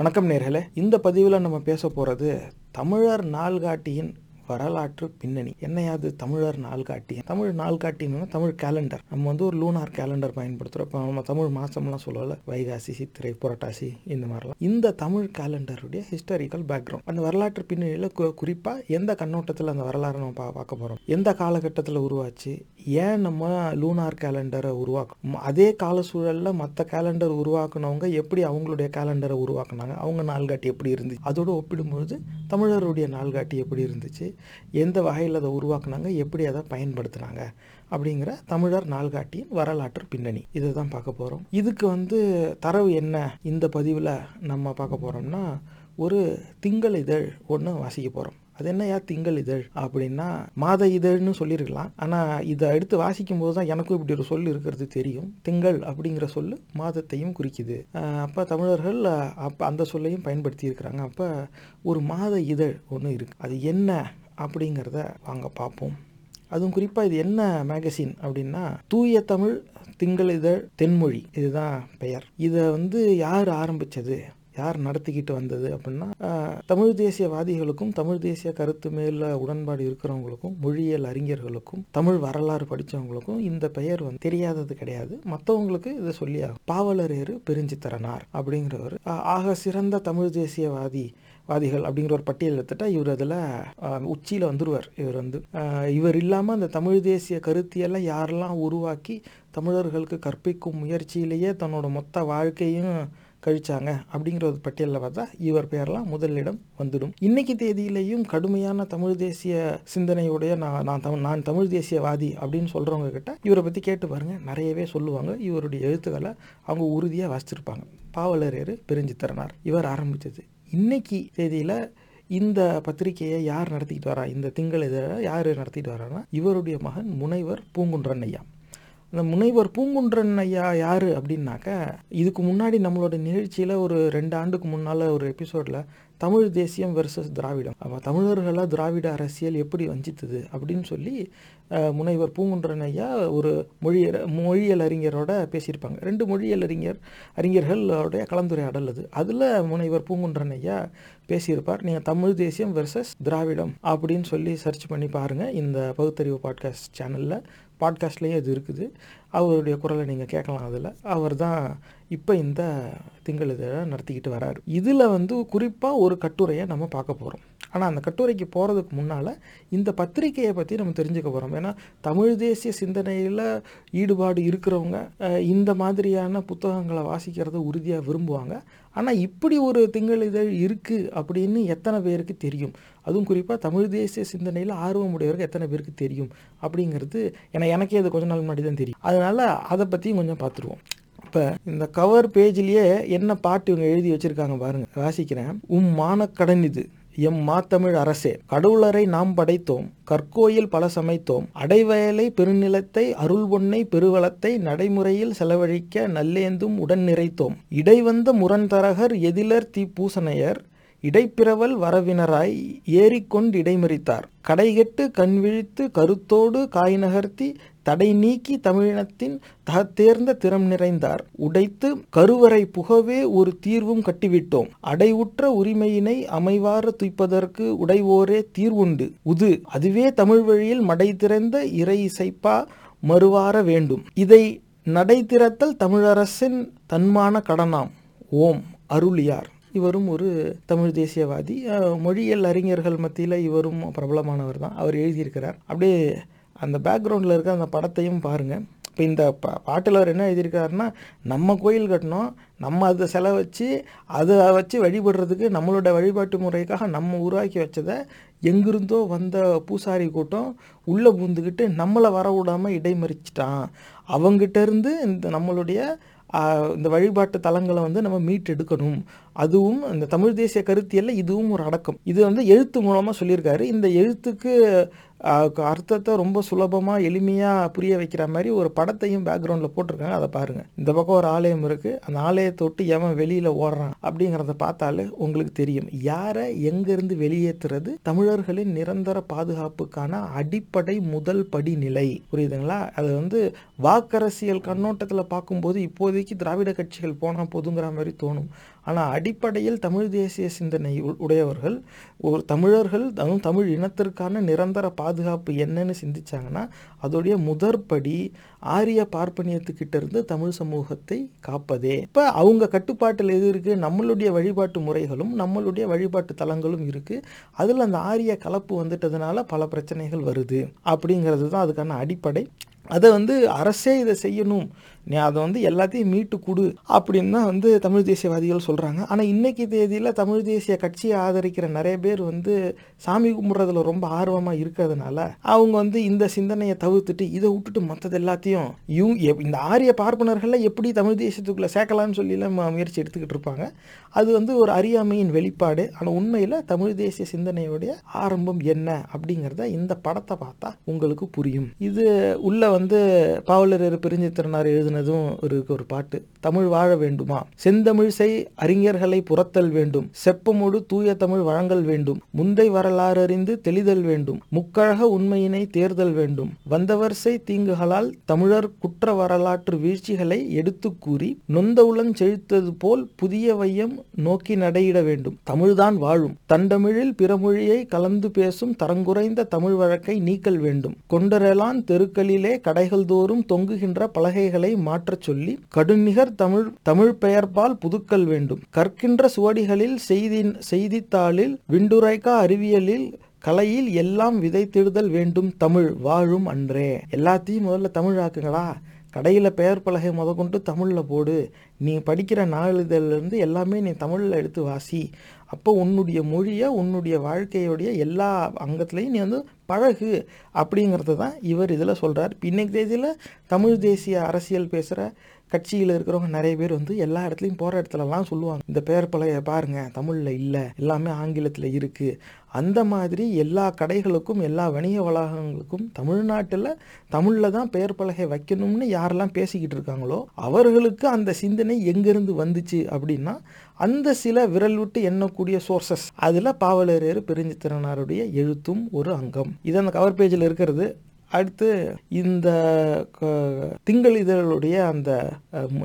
வணக்கம் நேர்களே இந்த பதிவில் நம்ம பேச போகிறது தமிழர் நாள்காட்டியின் வரலாற்று பின்னணி. என்னையாது தமிழர் நாள்காட்டி? தமிழ் நாள்காட்டின்னா தமிழ் கேலண்டர் நம்ம வந்து ஒரு லூனார் கேலண்டர் பயன்படுத்துகிறோம் இப்போ நம்ம தமிழ் மாதம்லாம் சொல்லல வைகாசி சித்திரை புரட்டாசி இந்த மாதிரிலாம். இந்த தமிழ் கேலண்டருடைய ஹிஸ்டாரிக்கல் பேக்ரவுண்ட் அந்த வரலாற்று பின்னணியில் குறிப்பாக எந்த கண்ணோட்டத்தில் அந்த வரலாறு நம்ம பா பார்க்க போகிறோம் எந்த காலகட்டத்தில் உருவாச்சு? ஏன் நம்ம லூனார் கேலண்டரை உருவாக்கணும்? அதே கால சூழலில் மற்ற கேலண்டர் உருவாக்குனவங்க எப்படி அவங்களுடைய கேலண்டரை உருவாக்குனாங்க? அவங்க நாள்காட்டி எப்படி இருந்துச்சு? அதோடு ஒப்பிடும்பொழுது தமிழருடைய நாள்காட்டி எப்படி இருந்துச்சு? எந்த வகையில் அதை உருவாக்குனாங்க? எப்படி அதை பயன்படுத்தினாங்க? அப்படிங்கிற தமிழர் நாள்காட்டியின் வரலாற்று பின்னணி. இதை தான் பார்க்க போகிறோம் இதுக்கு வந்து தரவு என்ன? இந்த பதிவில் நம்ம பார்க்க போகிறோம்னா ஒரு திங்கள் இதழ் ஒன்று வாசிக்க போகிறோம் அது என்னையா திங்கள் இதழ்? அப்படின்னா மாத இதழ்னு சொல்லியிருக்கலாம் ஆனால் இதை எடுத்து வாசிக்கும் போது தான் எனக்கும் இப்படி ஒரு சொல் இருக்கிறது தெரியும். திங்கள் அப்படிங்கிற சொல் மாதத்தையும் குறிக்குது. அப்போ தமிழர்கள் அப்போ அந்த சொல்லையும் பயன்படுத்தி இருக்கிறாங்க அப்போ ஒரு மாத இதழ் ஒன்று இருக்குது அது என்ன அப்படிங்கிறத வாங்க பார்ப்போம் அதுவும் குறிப்பாக இது என்ன மேகசின் அப்படின்னா தூய தமிழ் திங்கள் இதழ் தென்மொழி. இதுதான் பெயர். இதை வந்து யார் ஆரம்பித்தது யார் நடத்திக்கிட்டு வந்தது அப்படின்னா தமிழ் தேசியவாதிகளுக்கும் தமிழ் தேசிய கருத்து மேல உடன்பாடு இருக்கிறவங்களுக்கும் மொழியியல் அறிஞர்களுக்கும் தமிழ் வரலாறு படித்தவங்களுக்கும் இந்த பெயர் வந்து தெரியாதது கிடையாது. மற்றவங்களுக்கு இதை சொல்லி பாவலரேறு பெருஞ்சித்தரனார் அப்படிங்கிறவர் ஆக சிறந்த தமிழ் தேசியவாதி வாதிகள் அப்படிங்கிற ஒரு பட்டியல் எடுத்துட்டா இவர் அதில் உச்சியில் வந்துடுவார் இவர் வந்து இவர் இல்லாமல் அந்த தமிழ் தேசிய கருத்தியெல்லாம் யாரெல்லாம் உருவாக்கி தமிழர்களுக்கு கற்பிக்கும் முயற்சியிலேயே தன்னோட மொத்த வாழ்க்கையும் கழிச்சாங்க அப்படிங்கிற ஒரு பட்டியலில் பார்த்தா இவர் பேரெல்லாம் முதலிடம் வந்துடும். இன்னைக்கு தேதியிலையும் கடுமையான தமிழ் தேசிய சிந்தனையுடைய நான் நான் தமிழ் நான் தமிழ் தேசியவாதி அப்படின்னு சொல்கிறவங்க கிட்ட இவரை பற்றி கேட்டு பாருங்கள் நிறையவே சொல்லுவாங்க. இவருடைய எழுத்துக்களை அவங்க உறுதியாக வாசிச்சிருப்பாங்க. பாவலரேறு பெருஞ்சித்திரனார். இவர் ஆரம்பித்தது இன்னைக்கு தேதியில் இந்த பத்திரிகையை யார் நடத்திக்கிட்டு வரா? இந்த திங்கள் இதை யார் நடத்திட்டு வரான்னா இவருடைய மகன் முனைவர் பூங்குன்றன் ஐயா. அந்த முனைவர் பூங்குன்றன் ஐயா யார் அப்படின்னாக்க இதுக்கு முன்னாடி நம்மளோட நிகழ்ச்சியில் ஒரு ரெண்டு ஆண்டுக்கு முன்னால் ஒரு எபிசோடில் தமிழ் தேசியம் வெர்சஸ் திராவிடம். அப்போ தமிழர்களாக திராவிட அரசியல் எப்படி வஞ்சித்தது அப்படின்னு சொல்லி முனைவர் பூங்குன்றன் ஐயா ஒரு மொழியர் மொழியியல் அறிஞரோட பேசியிருப்பாங்க. ரெண்டு மொழியியல் அறிஞர் அறிஞர்களோடைய கலந்துரையாடல் அது. அதில் முனைவர் பூங்குன்றன் ஐயா பேசியிருப்பார். நீங்கள் தமிழ் தேசியம் வெர்சஸ் திராவிடம் அப்படின்னு சொல்லி சர்ச் பண்ணி பாருங்கள் இந்த பகுத்தறிவு பாட்காஸ்ட் சேனலில் பாட்காஸ்ட்லேயும் அது இருக்குது. அவருடைய குரலை நீங்கள் கேட்கலாம் அதில். அவர் தான் இப்போ இந்த திங்கள் நடத்திக்கிட்டு வராரு. இதில் வந்து குறிப்பாக ஒரு கட்டுரையை நம்ம பார்க்க போகிறோம் ஆனால் அந்த கட்டுரைக்கு போகிறதுக்கு முன்னால் இந்த பத்திரிகையை பற்றி நம்ம தெரிஞ்சுக்க போகிறோம் ஏன்னா தமிழ் தேசிய சிந்தனையில் ஈடுபாடு இருக்கிறவங்க இந்த மாதிரியான புத்தகங்களை வாசிக்கிறத உறுதியாக விரும்புவாங்க. ஆனால் இப்படி ஒரு திங்கள் இதழ் இருக்குது அப்படின்னு எத்தனை பேருக்கு தெரியும்? அதுவும் குறிப்பாக தமிழ் தேசிய சிந்தனையில் ஆர்வம் உடையவருக்கு எத்தனை பேருக்கு தெரியும்? அப்படிங்கிறது ஏன்னா எனக்கே அது கொஞ்ச நாள் முன்னாடி தான் தெரியும். அது அதனால் அதை பற்றியும் கொஞ்சம் பார்த்துருவோம் இப்போ இந்த கவர் பேஜ்லேயே என்ன பாட்டு இவங்க எழுதி வச்சுருக்காங்க பாருங்கள் வாசிக்கிறேன். உம் மானக்கடன் இது எம் மாத்தமிழ் அரசே கடவுளரை நாம் படைத்தோம் கற்கோயில் பல சமைத்தோம் அடைவயலை பெருநிலத்தை அருள் பொன்னை பெருவளத்தை நடைமுறையில் செலவழிக்க நல்லேந்தும் உடன் நிறைத்தோம். இடைவந்த முரண்தரகர் எதிலர் தீ பூசணையர் இடைப்பிரவல் வரவினராய் ஏறிக்கொண்டு இடைமறித்தார். கடைகெட்டு கண்விழித்து கருத்தோடு காய் நகர்த்தி தடை நீக்கி தமிழினத்தின் தகத்தேர்ந்த திறம் நிறைந்தார். உடைத்து கருவறை புகவே ஒரு தீர்வும் கட்டிவிட்டோம். அடைவுற்ற உரிமையினை அமைவார துய்ப்பதற்கு உடைவோரே தீர்வுண்டு. உது அதுவே தமிழ் வழியில் மடை திறந்த இறை இசைப்பா மறுவார வேண்டும். இதை நடை திறத்தல் தமிழரசின் தன்மான கடனாம். ஓம் அருளியார். இவரும் ஒரு தமிழ் தேசியவாதி. மொழியியல் அறிஞர்கள் மத்தியில் இவரும் பிரபலமானவர் தான். அவர் எழுதியிருக்கிறார். அப்படியே அந்த பேக்ரவுண்டில் இருக்க அந்த படத்தையும் பாருங்கள் இப்போ இந்த பா பாட்டில் அவர் என்ன எழுதியிருக்காருன்னா நம்ம கோயில் கட்டினோம் நம்ம அதை செலவச்சு அதை வச்சு வழிபடுறதுக்கு நம்மளோட வழிபாட்டு முறைக்காக நம்ம உருவாக்கி வச்சதை எங்கிருந்தோ வந்த பூசாரி கூட்டம் உள்ளே பூந்துக்கிட்டு நம்மளை வர விடாமல் இடைமறிச்சிட்டான். அவங்ககிட்டருந்து இந்த நம்மளுடைய இந்த வழிபாட்டு தலங்களை வந்து நம்ம மீட்டெடுக்கணும். அதுவும் இந்த தமிழ் தேசிய கருத்தியல்ல இதுவும் ஒரு அடக்கம். இது வந்து எழுத்து மூலமாக சொல்லியிருக்காரு. இந்த எழுத்துக்கு அர்த்தத்தை ரொம்ப சுலபமாக எளிமையாக புரிய வைக்கிற மாதிரி ஒரு படத்தையும் பேக்ரவுண்டில் போட்டிருக்காங்க. அதை பாருங்கள் இந்த பக்கம் ஒரு ஆலயம் இருக்குது அந்த ஆலயத்தை விட்டு எவன் வெளியில் ஓடுறான் அப்படிங்கிறத பார்த்தாலே உங்களுக்கு தெரியும். யாரை எங்கேருந்து வெளியேற்றுறது தமிழர்களின் நிரந்தர பாதுகாப்புக்கான அடிப்படை முதல் படிநிலை. புரியுதுங்களா? அது வந்து வாக்கரசியல் கண்ணோட்டத்தில் பார்க்கும்போது இப்போதைக்கு திராவிட கட்சிகள் போனால் போதுங்கிற மாதிரி தோணும். ஆனால் அடிப்படையில் தமிழ் தேசிய சிந்தனை உடையவர்கள் ஒரு தமிழர்கள் அதுவும் தமிழ் இனத்திற்கான நிரந்தர பாதுகாப்பு என்னன்னு சிந்திச்சாங்கன்னா அதோடைய முதற்படி ஆரிய பார்ப்பனியத்துக்கிட்ட இருந்து தமிழ் சமூகத்தை காப்பதே. இப்போ அவங்க கட்டுப்பாட்டில் எது இருக்குது நம்மளுடைய வழிபாட்டு முறைகளும் நம்மளுடைய வழிபாட்டு தலங்களும் இருக்குது அதில் அந்த ஆரிய கலப்பு வந்துட்டதுனால பல பிரச்சனைகள் வருது. அப்படிங்கிறது தான் அதுக்கான அடிப்படை. அதை வந்து அரசே இதை செய்யணும். நீ அதை வந்து எல்லாத்தையும் மீட்டு கொடு அப்படின்னு தான் வந்து தமிழ் தேசியவாதிகள் சொல்கிறாங்க ஆனால் இன்றைக்கி தேதியில் தமிழ் தேசிய கட்சியை ஆதரிக்கிற நிறைய பேர் வந்து சாமி கும்பிட்றதுல ரொம்ப ஆர்வமாக இருக்கிறதுனால அவங்க வந்து இந்த சிந்தனையை தவிர்த்துட்டு இதை விட்டுட்டு மற்றது எல்லாத்தையும் இவ் இந்த ஆரிய பார்ப்பனர்களில் எப்படி தமிழ் தேசியத்துக்குள்ளே சேர்க்கலாம்னு சொல்லிலாம் முயற்சி எடுத்துக்கிட்டு இருப்பாங்க. அது வந்து ஒரு அறியாமையின் வெளிப்பாடு. ஆனால் உண்மையில் தமிழ் தேசிய சிந்தனையுடைய ஆரம்பம் என்ன அப்படிங்கிறத இந்த படத்தை பார்த்தா உங்களுக்கு புரியும். இது உள்ளே வந்து பாவலர் பிரிஞ்சு திறனார் எழுதின இருக்கு ஒரு பாட்டு. தமிழ் வாழ வேண்டுமா? செந்தமிழ் செய் அறிஞர்களை புறத்தல் வேண்டும். செப்பமோடு தூய தமிழ் வழங்கல் வேண்டும். முந்தை வரலாறறிந்து தெளிதல் வேண்டும். முக்கழக உண்மையினை தேர்தல் வேண்டும். வந்தவர் செய் தீங்குகளால் தமிழர் குற்ற வரலாற்று வீழ்ச்சிகளை எடுத்து கூறி நொந்த உளம் செழித்தது போல் புதிய வையம் நோக்கி நடையிட வேண்டும். தமிழ்தான் வாழும். தண்டமிழில் பிறமொழியை கலந்து பேசும் தரங்குறைந்த தமிழ் வழக்கை நீக்கல் வேண்டும். கொண்டரெலான் தெருக்களிலே கடைகள் தோறும் தொங்குகின்ற பலகைகளை மாற்றச் சொல்லி கடுநிகர் தமிழ் தமிழ் பெயர்பால் புதுக்கல் வேண்டும். கற்கின்ற சுவடிகளில் செய்தி செய்தித்தாளில் விண்டுரைக்கா அறிவியலில் கலையில் எல்லாம் விதைத்திடுதல் வேண்டும். தமிழ் வாழும் அன்றே. எல்லாத்தையும் முதல்ல தமிழ் ஆக்குங்களா கடையில் பெயர் பலகை முத கொண்டு தமிழில் போடு. நீ படிக்கிற நாளிதழ்லேருந்து எல்லாமே நீ தமிழில் எடுத்து வாசி. அப்போ உன்னுடைய மொழியை உன்னுடைய வாழ்க்கையுடைய எல்லா அங்கத்துலேயும் நீ வந்து பழகு அப்படிங்கிறது தான் இவர் இதில் சொல்கிறார் இன்னைக்கு தேதியில் தமிழ் தேசிய அரசியல் பேசுகிற கட்சியில் இருக்கிறவங்க நிறைய பேர் வந்து எல்லா இடத்துலையும் போகிற இடத்துலலாம் சொல்லுவாங்க. இந்த பெயர் பழைய பாருங்கள் தமிழில் இல்லை எல்லாமே ஆங்கிலத்தில் இருக்குது அந்த மாதிரி எல்லா கடைகளுக்கும் எல்லா வணிக வளாகங்களுக்கும் தமிழ்நாட்டில் தமிழில் தான் பெயர் பலகை வைக்கணும்னு யாரெல்லாம் பேசிக்கிட்டு இருக்காங்களோ அவர்களுக்கு அந்த சிந்தனை எங்கேருந்து வந்துச்சு அப்படின்னா அந்த சில விரல் விட்டு எண்ணக்கூடிய சோர்சஸ் அதில் பாவலரேறு பெருஞ்சித்திரனாருடைய எழுத்தும் ஒரு அங்கம். இது அந்த கவர் பேஜில் இருக்கிறது. அடுத்து இந்த திங்கள் இதழுடைய அந்த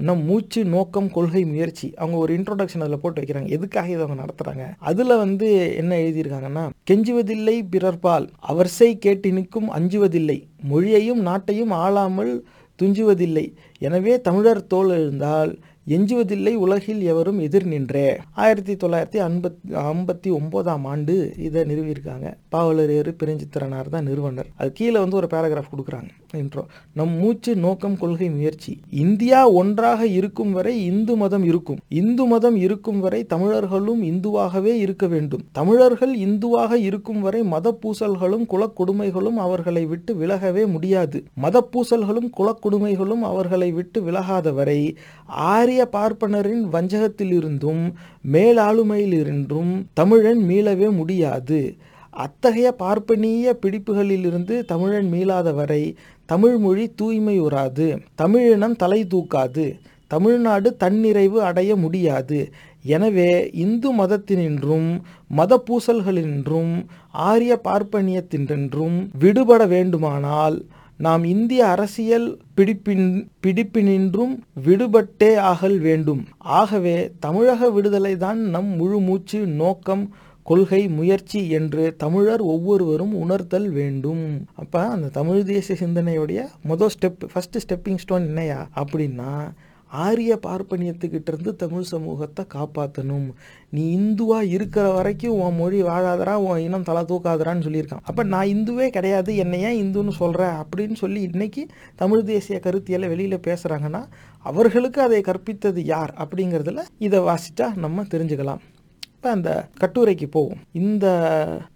நம் மூச்சு நோக்கம் கொள்கை முயற்சி அவங்க ஒரு இன்ட்ரோடக்ஷன் அதில் போட்டு வைக்கிறாங்க. எதுக்காக இதை அவங்க நடத்துகிறாங்க அதில் வந்து என்ன எழுதியிருக்காங்கன்னா கெஞ்சுவதில்லை பிறர்பால் அவர்சை கேட்டு நிற்கும் அஞ்சுவதில்லை மொழியையும் நாட்டையும் ஆளாமல் துஞ்சுவதில்லை. எனவே தமிழர் தோல் எழுந்தால் எஞ்சுவதில்லை உலகில் எவரும் எதிர் நின்றே. ஆயிரத்தி தொள்ளாயிரத்தி ஐம்பத் ஐம்பத்தி ஒம்போதாம் ஆண்டு இதை நிறுவியிருக்காங்க. பாவலரேறு பிரிஞ்சித்திரனார் தான் நிறுவனர். அது கீழே வந்து ஒரு பேராகிராஃப் கொடுக்குறாங்க. இன்ட்ரோ நம் மூச்சு நோக்கம் கொள்கை முயற்சி. இந்தியா ஒன்றாக இருக்கும் வரை இந்து மதம் இருக்கும். இந்து மதம் இருக்கும் வரை தமிழர்களும் இந்துவாகவே இருக்க வேண்டும். தமிழர்கள் இந்துவாக இருக்கும் வரை மத பூசல்களும் குலக்கொடுமைகளும் அவர்களை விட்டு விலகவே முடியாது. மத பூசல்களும் குலக்கொடுமைகளும் அவர்களை விட்டு விலகாத வரை ஆரிய பார்ப்பனரின் வஞ்சகத்திலிருந்தும் மேலாளுமையிலிருந்தும் தமிழன் மீளவே முடியாது. அத்தகைய பார்ப்பனிய பிடிப்புகளிலிருந்து தமிழன் மீளாத வரை தமிழ் மொழி தூய்மை உறாது. தமிழினம் தலை தூக்காது. தமிழ்நாடு தன்னிறைவு அடைய முடியாது. எனவே இந்து மதத்தினின்றும் மத பூசல்களின்றும் ஆரிய பார்ப்பனியத்தினின்றும் விடுபட வேண்டுமானால் நாம் இந்திய அரசியல் பிடிப்பின் பிடிப்பினின்றும் விடுபட்டே ஆகல் வேண்டும். ஆகவே தமிழக விடுதலை தான் நம் முழு மூச்சு நோக்கம். கொள்கை முயற்சி என்று தமிழர் ஒவ்வொருவரும் உணர்த்தல் வேண்டும். அப்போ அந்த தமிழ் தேசிய சிந்தனையுடைய முதல் ஸ்டெப் ஃபஸ்ட்டு ஸ்டெப்பிங் ஸ்டோன் என்னையா? அப்படின்னா ஆரிய பார்ப்பனியத்துக்கிட்ட இருந்து தமிழ் சமூகத்தை காப்பாற்றணும் நீ இந்துவாக இருக்கிற வரைக்கும் உன் மொழி வாழாதரா உன் இனம் தலை தூக்காதரான்னு சொல்லியிருக்கான். அப்போ நான் இந்துவே கிடையாது என்னை ஏன் இந்துன்னு சொல்கிறேன் அப்படின்னு சொல்லி இன்னைக்கு தமிழ் தேசிய கருத்தியலை வெளியில் பேசுகிறாங்கன்னா அவர்களுக்கு அதை கற்பித்தது யார் அப்படிங்கிறதுல இதை வாசித்தா நம்ம தெரிஞ்சுக்கலாம். இப்போ அந்த கட்டுரைக்கு போவோம். இந்த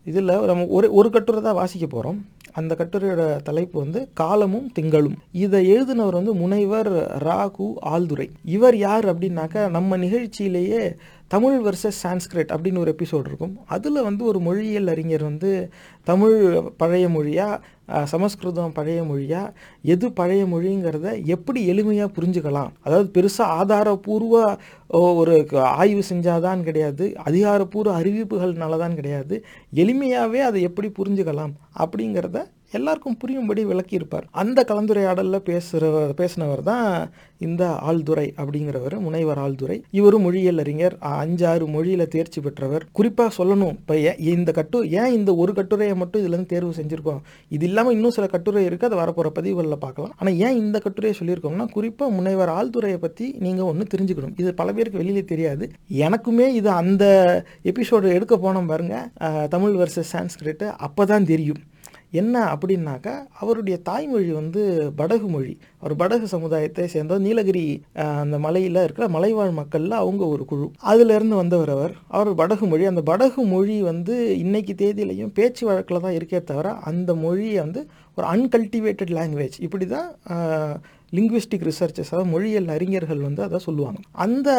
இதில் நம்ம ஒரு ஒரு கட்டுரை தான் வாசிக்க போகிறோம் அந்த கட்டுரையோட தலைப்பு வந்து காலமும் திங்களும். இதை எழுதினவர் வந்து முனைவர் ராகு ஆல்துரை இவர் யார் அப்படின்னாக்கா நம்ம நிகழ்ச்சியிலேயே தமிழ் வர்சஸ் சான்ஸ்கிரிட் அப்படின்னு ஒரு எபிசோட் இருக்கும். அதில் வந்து ஒரு மொழியியல் அறிஞர் வந்து தமிழ் பழைய மொழியாக சமஸ்கிருதம் பழைய மொழியா? எது பழைய மொழிங்கிறத எப்படி எளிமையாக புரிஞ்சுக்கலாம்? அதாவது பெருசாக ஆதாரபூர்வ ஓ, ஒரு ஆய்வு செஞ்சாதான் கிடையாது. அதிகாரப்பூர்வ அறிவிப்புகள்னால தான் கிடையாது. எளிமையாகவே அதை எப்படி புரிஞ்சுக்கலாம்? அப்படிங்கிறத எல்லாருக்கும் புரியும்படி விளக்கியிருப்பார். அந்த கலந்துரையாடலில் பேசுகிற பேசினவர் தான் இந்த ஆழ்துறை அப்படிங்கிறவர் முனைவர் ஆழ்துறை இவரும் மொழியியல் அறிஞர். அஞ்சாறு மொழியில் தேர்ச்சி பெற்றவர். குறிப்பாக சொல்லணும் இப்போ இந்த கட்டு ஏன் இந்த ஒரு கட்டுரையை மட்டும் இதுலேருந்து தேர்வு செஞ்சுருக்கோம்? இது இல்லாமல் இன்னும் சில கட்டுரை இருக்குது அது வரப்போகிற பதிவுகளில் பார்க்கலாம் ஆனால் ஏன் இந்த கட்டுரையை சொல்லியிருக்கோம்னா குறிப்பாக முனைவர் ஆழ்துறையை பற்றி நீங்கள் ஒன்று தெரிஞ்சுக்கணும். இது பல பேருக்கு வெளியிலே தெரியாது. எனக்குமே இது அந்த எபிசோடு எடுக்க போனோம் பாருங்கள் தமிழ் வர்சஸ் சான்ஸ்கிரிட்டு அப்போ தான் தெரியும். என்ன அப்படின்னாக்கா அவருடைய தாய்மொழி வந்து படகு மொழி. அவர் படகு சமுதாயத்தை சேர்ந்த நீலகிரி அந்த மலையில் இருக்கிற மலைவாழ் மக்களில் அவங்க ஒரு குழு. அதுலேருந்து வந்தவர் அவர். அவர் படகு மொழி. அந்த படகு மொழி வந்து இன்னைக்கு தேதியிலையும் பேச்சு வழக்கில் தான் இருக்கே தவிர அந்த மொழியை வந்து ஒரு அன்கல்டிவேட்டட் லாங்குவேஜ் இப்படி தான் லிங்குவிஸ்டிக் ரிசர்ச்சஸ் அதாவது மொழியியல் அறிஞர்கள் வந்து அதை சொல்லுவாங்க. அந்த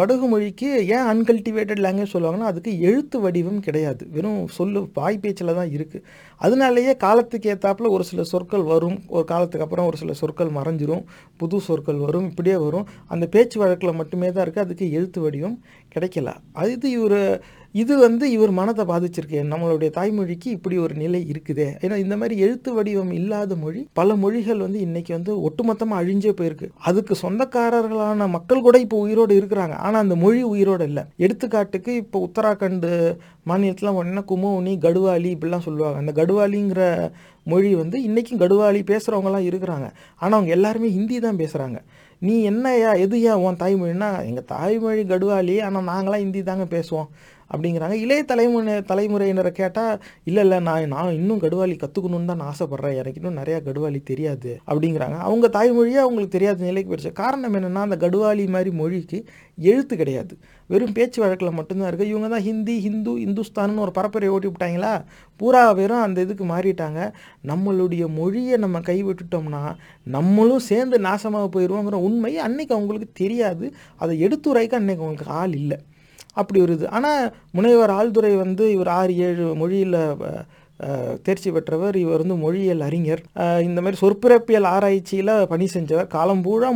படகு மொழிக்கு ஏன் அன்கல்டிவேட்டட் லாங்குவேஜ் சொல்லுவாங்கன்னா அதுக்கு எழுத்து வடிவம் கிடையாது. வெறும் சொல்லு வாய் பேச்சில் தான் இருக்குது அதனாலேயே காலத்துக்கு ஏற்றாப்புல ஒரு சில சொற்கள் வரும். ஒரு காலத்துக்கு அப்புறம் ஒரு சில சொற்கள் மறைஞ்சிரும். புது சொற்கள் வரும். இப்படியே வரும். அந்த பேச்சு வழக்கில் மட்டுமே தான் இருக்குது அதுக்கு எழுத்து வடிவம் கிடைக்கல. அது இவர் இது வந்து இவர் மனத்தை பாதிச்சிருக்கு. நம்மளுடைய தாய்மொழிக்கு இப்படி ஒரு நிலை இருக்குதே. ஏன்னா இந்த மாதிரி எழுத்து வடிவம் இல்லாத மொழி பல மொழிகள் வந்து இன்னைக்கு வந்து ஒட்டுமொத்தமாக அழிஞ்சே போயிருக்கு. அதுக்கு சொந்தக்காரர்களான மக்கள் கூட இப்போ உயிரோடு இருக்கிறாங்க. ஆனால் அந்த மொழி உயிரோடு இல்லை. எடுத்துக்காட்டுக்கு இப்போ உத்தராகண்ட் மாநிலத்தில் ஒன்றா குமோனி கடுவாலி இப்படிலாம் சொல்லுவாங்க. அந்த கடுவாலிங்கிற மொழி வந்து இன்றைக்கும் கடுவாலி பேசுகிறவங்களாம் இருக்கிறாங்க. ஆனால் அவங்க எல்லாருமே ஹிந்தி தான் பேசுகிறாங்க நீ என்னையா எதுயா உன் தாய்மொழின்னா எங்கள் தாய்மொழி கடுவாலி ஆனால் நாங்களாம் ஹிந்தி தாங்க பேசுவோம். அப்படிங்கிறாங்க. இளைய தலைமுறை தலைமுறையினரை கேட்டால் இல்லை இல்லை நான் நான் இன்னும் கடுவாலி கற்றுக்கணுன்னு தான் ஆசைப்பட்றேன். எனக்கு இன்னும் நிறையா கடுவாலி தெரியாது. அப்படிங்கிறாங்க. அவங்க தாய்மொழியே அவங்களுக்கு தெரியாத நிலைக்கு போயிடுச்சு. காரணம் என்னென்னா அந்த கடுவாலி மாதிரி மொழிக்கு எழுத்து கிடையாது. வெறும் பேச்சு வழக்கில் மட்டும்தான் இருக்குது இவங்க தான் ஹிந்தி ஹிந்து இந்துஸ்தான்னு ஒரு பரப்புரை ஓட்டி விட்டாங்களா? பூரா வெறும் அந்த இதுக்கு மாறிட்டாங்க. நம்மளுடைய மொழியை நம்ம கைவிட்டுட்டோம்னா நம்மளும் சேர்ந்து நாசமாக போயிடுவோங்கிற உண்மை அன்னைக்கு அவங்களுக்கு தெரியாது. அதை எடுத்துரைக்க அன்னைக்கு அவங்களுக்கு ஆள் இல்லை. அப்படி ஒரு இது. ஆனால் முனைவர் ஆழ்துறை வந்து இவர் ஆறு ஏழு மொழியில் தேர்ச்சி பெற்றவர். இவர் வந்து மொழியியல் அறிஞர். இந்த மாதிரி சொற்பிறப்பியல் ஆராய்ச்சியில் பணி செஞ்சவர். காலம்பூழா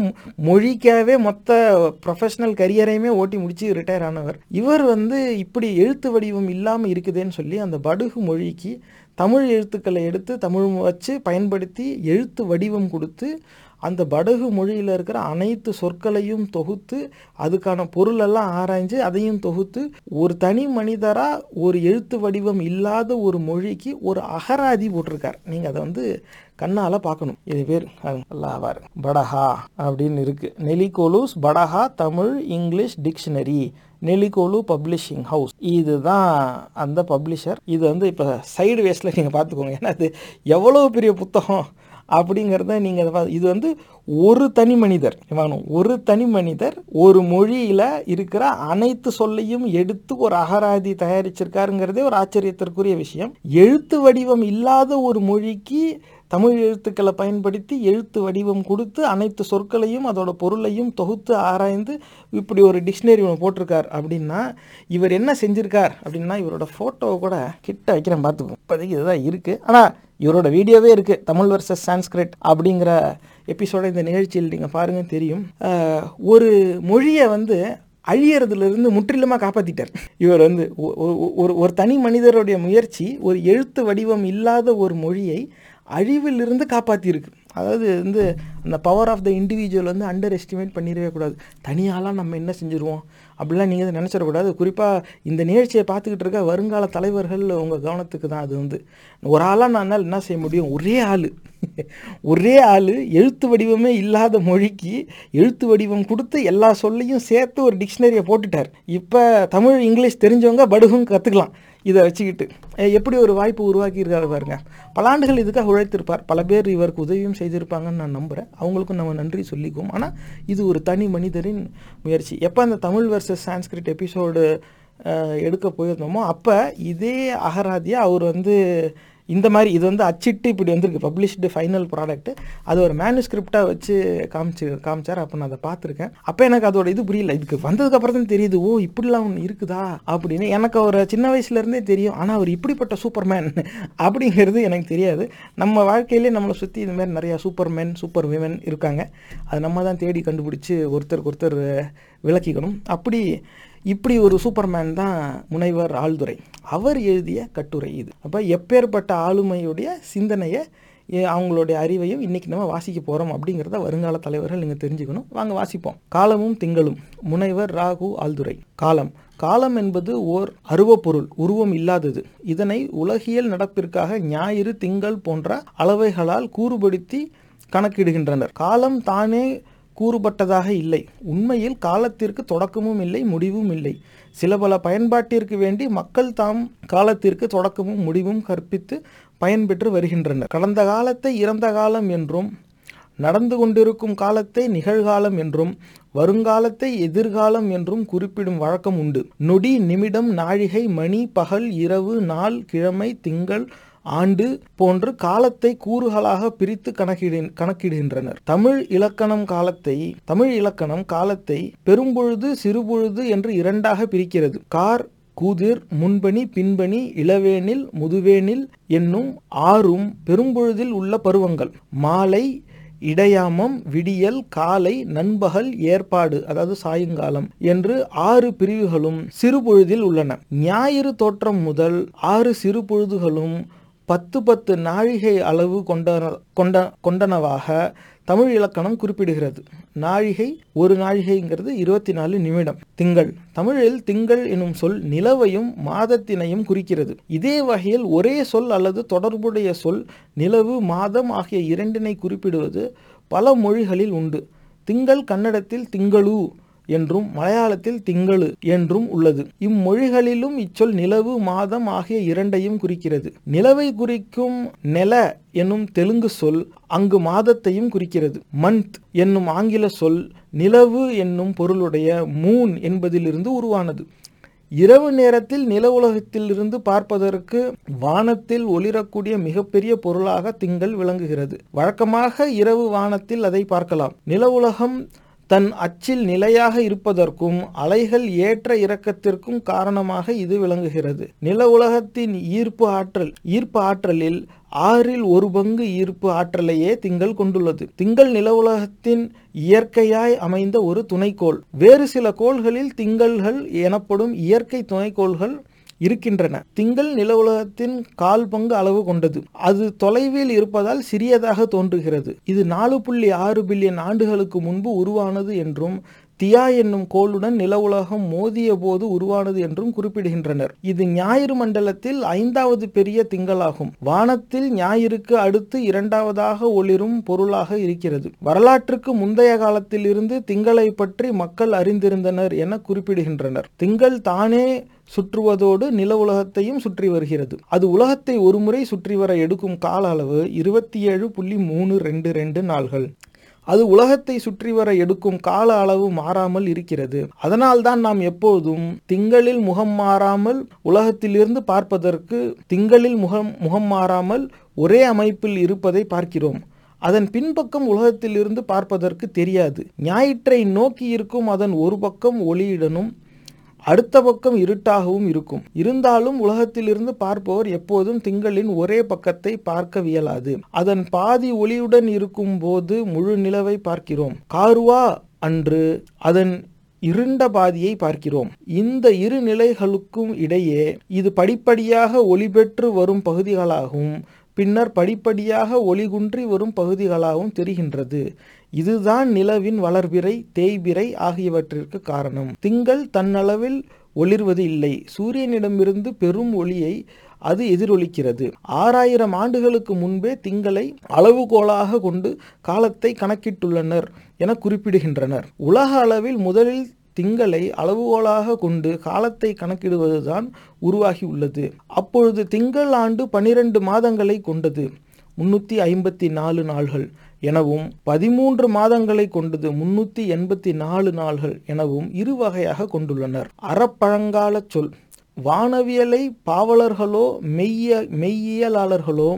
மொழிக்காகவே மொத்த ப்ரொஃபஷனல் கரியரையுமே ஓட்டி முடிச்சு ரிட்டையர் ஆனவர். இவர் வந்து இப்படி எழுத்து வடிவம் இல்லாமல் இருக்குதேன்னு சொல்லி அந்த படுகு மொழிக்கு தமிழ் எழுத்துக்களை எடுத்து தமிழ் வச்சு பயன்படுத்தி எழுத்து வடிவம் கொடுத்து அந்த படகு மொழியில் இருக்கிற அனைத்து சொற்களையும் தொகுத்து அதுக்கான பொருளெல்லாம் ஆராய்ஞ்சு அதையும் தொகுத்து ஒரு தனி மனிதராக ஒரு எழுத்து வடிவம் இல்லாத ஒரு மொழிக்கு ஒரு அகராதி போட்டிருக்கார். நீங்கள் அதை வந்து கண்ணால் பார்க்கணும். இது பேர் அல்லாவார் படஹா அப்படின்னு இருக்குது நெலிகோலூஸ் படஹா தமிழ் இங்கிலீஷ் டிக்ஷனரி. நெலிகோலு பப்ளிஷிங் ஹவுஸ். இதுதான் அந்த பப்ளிஷர். இது வந்து இப்போ சைடு வேஸில் நீங்கள் பார்த்துக்கோங்க. ஏன்னா அது எவ்வளோ பெரிய புத்தகம். அப்படிங்கிறத நீங்கள் இது வந்து ஒரு தனி மனிதர் வாங்கணும் ஒரு தனி மனிதர் ஒரு மொழியில் இருக்கிற அனைத்து சொல்லையும் எடுத்து ஒரு அகராதி தயாரிச்சிருக்காருங்கிறதே ஒரு ஆச்சரியத்திற்குரிய விஷயம். எழுத்து வடிவம் இல்லாத ஒரு மொழிக்கு தமிழ் எழுத்துக்களை பயன்படுத்தி எழுத்து வடிவம் கொடுத்து அனைத்து சொற்களையும் அதோட பொருளையும் தொகுத்து ஆராய்ந்து இப்படி ஒரு டிக்ஷனரி ஒன்று போட்டிருக்கார் அப்படின்னா இவர் என்ன செஞ்சிருக்கார் அப்படின்னா இவரோட ஃபோட்டோவை கூட கிட்ட வைக்கிறேன் பார்த்துக்கோ. இப்போதைக்கு இதுதான் இருக்குது ஆனால் இவரோட வீடியோவே இருக்குது தமிழ் வர்சஸ் சான்ஸ்கிரிட் அப்படிங்கிற எபிசோட இந்த நிகழ்ச்சியில் நீங்கள் பாருங்கள் தெரியும். ஒரு மொழியை வந்து அழியறதுலேருந்து முற்றிலுமாக காப்பாற்றிட்டார் இவர் வந்து ஒரு ஒரு தனி மனிதருடைய முயற்சி ஒரு எழுத்து வடிவம் இல்லாத ஒரு மொழியை அழிவிலிருந்து காப்பாற்றியிருக்கு அதாவது வந்து அந்த பவர் ஆஃப் த இண்டிவிஜுவல் வந்து அண்டர் எஸ்டிமேட் பண்ணிடவே கூடாது. தனியாலாம் நம்ம என்ன செஞ்சுருவோம்? அப்படிலாம் நீங்கள் நினச்சிடக்கூடாது. குறிப்பாக இந்த நிகழ்ச்சியை பார்த்துக்கிட்டு இருக்க வருங்கால தலைவர்கள் உங்கள் கவனத்துக்கு தான் அது வந்து. ஒரு ஆளாக நான் என்ன செய்ய முடியும்? ஒரே ஆள். ஒரே ஆள் எழுத்து வடிவமே இல்லாத மொழிக்கு எழுத்து வடிவம் கொடுத்து எல்லா சொல்லையும் சேர்த்து ஒரு டிக்ஷனரியை போட்டுட்டார். இப்போ தமிழ் இங்கிலீஷ் தெரிஞ்சவங்க படுகும் கற்றுக்கலாம் இதை வச்சுக்கிட்டு எப்படி ஒரு வாய்ப்பு உருவாக்கியிருக்காரு பாருங்க. பல ஆண்டுகள் இதுக்காக உழைத்திருப்பார். பல பேர் இவருக்கு உதவியும் செய்திருப்பாங்கன்னு நான் நம்புகிறேன் அவங்களுக்கும் நம்ம நன்றி சொல்லிக்குவோம். ஆனால் இது ஒரு தனி மனிதரின் முயற்சி. எப்போ அந்த தமிழ் வர்சஸ் சான்ஸ்கிரிட் எபிசோடு எடுக்க போயிருந்தோமோ அப்போ இதே அகராதியாக அவர் வந்து இந்த மாதிரி இது வந்து அச்சிட்டு இப்படி வந்திருக்கு. பப்ளிஷ்டு ஃபைனல் ப்ராடக்ட்டு அது ஒரு மேனுஸ்கிரிப்டாக வச்சு காமிச்சு காமிச்சார். அப்போ நான் அதை பார்த்துருக்கேன். அப்போ எனக்கு அதோட இது புரியல. இதுக்கு வந்ததுக்கப்புறம் தான் தெரியுது ஓ இப்படிலாம் ஒன்று இருக்குதா? அப்படின்னு எனக்கு ஒரு சின்ன வயசுலேருந்தே தெரியும். ஆனால் அவர் இப்படிப்பட்ட சூப்பர்மேன் அப்படிங்கிறது எனக்கு தெரியாது. நம்ம வாழ்க்கையிலே நம்மளை சுற்றி இந்த மாதிரி நிறையா சூப்பர்மேன் சூப்பர் விமன் இருக்காங்க. அது நம்ம தான் தேடி கண்டுபிடிச்சி ஒருத்தருக்கு ஒருத்தர் விளக்கிக்கணும். அப்படி இப்படி ஒரு சூப்பர்மேன் தான் முனைவர் ஆழ்துறை அவர் எழுதிய கட்டுரை இது. அப்போ எப்பேற்பட்ட ஆளுமையுடைய சிந்தனையை அவங்களுடைய அறிவையும் இன்னைக்கு நம்ம வாசிக்க போகிறோம் அப்படிங்கிறத வருங்கால தலைவர்கள் நீங்கள் தெரிஞ்சுக்கணும். வாங்க வாசிப்போம். காலமும் திங்களும். முனைவர் ராகு ஆழ்துறை காலம். காலம் என்பது ஓர் அருவப்பொருள் உருவம் இல்லாதது. இதனை உலகியல் நடப்பிற்காக ஞாயிறு திங்கள் போன்ற அளவைகளால் கூறுபடுத்தி கணக்கிடுகின்றனர். காலம் தானே கூறுபட்டதாக இல்லை. உண்மையில் காலத்திற்கு தொடக்கமும் இல்லை முடிவும் இல்லை. சில பல பயன்பாட்டிற்கு வேண்டி மக்கள் தாம் காலத்திற்கு தொடக்கமும் முடிவும் கற்பித்து பயன்பெற்று வருகின்றனர். கடந்த காலத்தை இறந்த காலம் என்றும் நடந்து கொண்டிருக்கும் காலத்தை நிகழ்காலம் என்றும் வருங்காலத்தை எதிர்காலம் என்றும் குறிப்பிடும் வழக்கம் உண்டு. நொடி நிமிடம் நாழிகை மணி பகல் இரவு நாள் கிழமை திங்கள் ஆண்டு போன்று காலத்தை கூறுகளாக பிரித்து கணக்கிடு கணக்கிடுகின்றனர். தமிழ் இலக்கணம் காலத்தை தமிழ் இலக்கணம் காலத்தை பெரும்பொழுது சிறுபொழுது என்று இரண்டாக பிரிக்கிறது. கார் கூதிர் முன்பணி பின்பணி இளவேனில் முதுவேனில் என்னும் ஆறும் பெரும்பொழுதில் உள்ள பருவங்கள். மாலை இடையாமம் விடியல் காலை நண்பகல் ஏற்பாடு அதாவது சாயங்காலம் என்று ஆறு பிரிவுகளும் சிறுபொழுதில் உள்ளன. ஞாயிறு தோற்றம் முதல் ஆறு சிறுபொழுதுகளும் பத்து பத்து நாழிகை அளவு கொண்ட கொண்ட கொண்டனவாக தமிழ் இலக்கணம் குறிப்பிடுகிறது. நாழிகை ஒரு நாழிகைங்கிறது இருபத்தி நாலு நிமிடம். திங்கள். தமிழில் திங்கள் எனும் சொல் நிலவையும் மாதத்தினையும் குறிக்கிறது. இதே வகையில் ஒரே சொல் அல்லது தொடர்புடைய சொல் நிலவு மாதம் ஆகிய இரண்டினை குறிப்பிடுவது பல மொழிகளில் உண்டு. திங்கள் கன்னடத்தில் திங்களூ. என்றும் மலையாளத்தில் திங்களு என்றும் உள்ளது. இம்மொழிகளிலும் இச்சொல் நிலவு மாதம் ஆகிய இரண்டையும் குறிக்கிறது. நிலவை குறிக்கும் நெல என்னும் தெலுங்கு சொல் அங்கு மாதத்தையும் குறிக்கிறது. மந்த் என்னும் ஆங்கில சொல் நிலவு என்னும் பொருளுடைய மூன் என்பதிலிருந்து உருவானது. இரவு நேரத்தில் நில உலகத்திலிருந்து பார்ப்பதற்கு வானத்தில் ஒளிரக்கூடிய மிகப்பெரிய பொருளாக திங்கள் விளங்குகிறது. வழக்கமாக இரவு வானத்தில் அதை பார்க்கலாம். நில உலகம் தன் அச்சில் நிலையாக இருப்பதற்கும் அலைகள் ஏற்ற இறக்கத்திற்கும் காரணமாக இது விளங்குகிறது. நில உலகத்தின் ஈர்ப்பு ஆற்றல் ஈர்ப்பு ஆற்றலில் ஆறில் ஒரு பங்கு ஈர்ப்பு ஆற்றலையே திங்கள் கொண்டுள்ளது. திங்கள் நில உலகத்தின் இயற்கையாய் அமைந்த ஒரு துணைக்கோள். வேறு சில கோள்களில் திங்கள்கள் எனப்படும் இயற்கை துணைக்கோள்கள் இருக்கின்றன. திங்கள் நில உலகத்தின் கால் பங்கு அளவு கொண்டது. அது தொலைவில் இருப்பதால் சிறியதாக தோன்றுகிறது. இது நாலு புள்ளி ஆறு பில்லியன் ஆண்டுகளுக்கு முன்பு உருவானது என்றும் தியா என்னும் கோளுடன் நில உலகம் மோதிய போது உருவானது என்றும் குறிப்பிடுகின்றனர். இது ஞாயிறு மண்டலத்தில் ஐந்தாவது பெரிய திங்களாகும். வானத்தில் ஞாயிறுக்கு அடுத்து இரண்டாவதாக ஒளிரும் பொருளாக இருக்கிறது. வரலாற்றுக்கு முந்தைய காலத்தில் இருந்து திங்களை பற்றி மக்கள் அறிந்திருந்தனர் என குறிப்பிடுகின்றனர். திங்கள் தானே சுற்றுவதோடு நில உலகத்தையும் சுற்றி வருகிறது. அது உலகத்தை ஒருமுறை சுற்றி வர எடுக்கும் கால அளவு இருபத்தி ஏழு புள்ளி மூணு ரெண்டு ரெண்டு நாள்கள். அது உலகத்தை சுற்றி வர எடுக்கும் கால அளவு மாறாமல் இருக்கிறது. அதனால்தான் நாம் எப்போதும் திங்களில் முகம் மாறாமல் உலகத்திலிருந்து பார்ப்பதற்கு திங்களில் முகம் முகம் மாறாமல் ஒரே அமைப்பில் இருப்பதை பார்க்கிறோம். அதன் பின்பக்கம் உலகத்திலிருந்து பார்ப்பதற்கு தெரியாது. ஞாயிற்றை நோக்கி இருக்கும் அதன் ஒரு பக்கம் ஒளியிடனும் அடுத்த பக்கம் இருட்டாகவும் இருக்கும். இருந்தாலும் உலகத்திலிருந்து பார்ப்பவர் எப்போதும் திங்களின் ஒரே பக்கத்தை பார்க்க வியலாது அதன் பாதி ஒளியுடன் இருக்கும் போது முழு நிலவை பார்க்கிறோம். காருவா அன்று அதன் இருண்ட பாதியை பார்க்கிறோம். இந்த இரு நிலைகளுக்கும் இடையே இது படிப்படியாக ஒளி பெற்று வரும் பகுதிகளாகவும் பின்னர் படிப்படியாக ஒளிகுன்றி வரும் பகுதிகளாகவும் தெரிகின்றது. இதுதான் நிலவின் வளர்பிறை தேய்பிறை ஆகியவற்றிற்கு காரணம். திங்கள் தன்னளவில் ஒளிர்வது இல்லை. சூரியனிடமிருந்து பெரும் ஒளியை அது எதிரொலிக்கிறது. ஆறாயிரம் ஆண்டுகளுக்கு முன்பே திங்களை அளவுகோலாக கொண்டு காலத்தை கணக்கிட்டுள்ளனர் என குறிப்பிடுகின்றனர். உலக அளவில் முதலில் திங்களை அளவுகோலாக கொண்டு காலத்தை கணக்கிடுவதுதான் உருவாகி உள்ளது அப்பொழுது திங்கள் ஆண்டு பனிரெண்டு மாதங்களை கொண்டது. முன்னூற்றி ஐம்பத்தி நாலு நாள்கள். எனவும் பதிமூன்று மாதங்களை கொண்டது முன்னூற்றி எண்பத்தி நாலு நாள்கள் எனவும் இரு வகையாக கொண்டுள்ளனர். அறப்பழங்கால சொல் வானவியலை பாவலர்களோ மெய்ய மெய்யியலாளர்களோ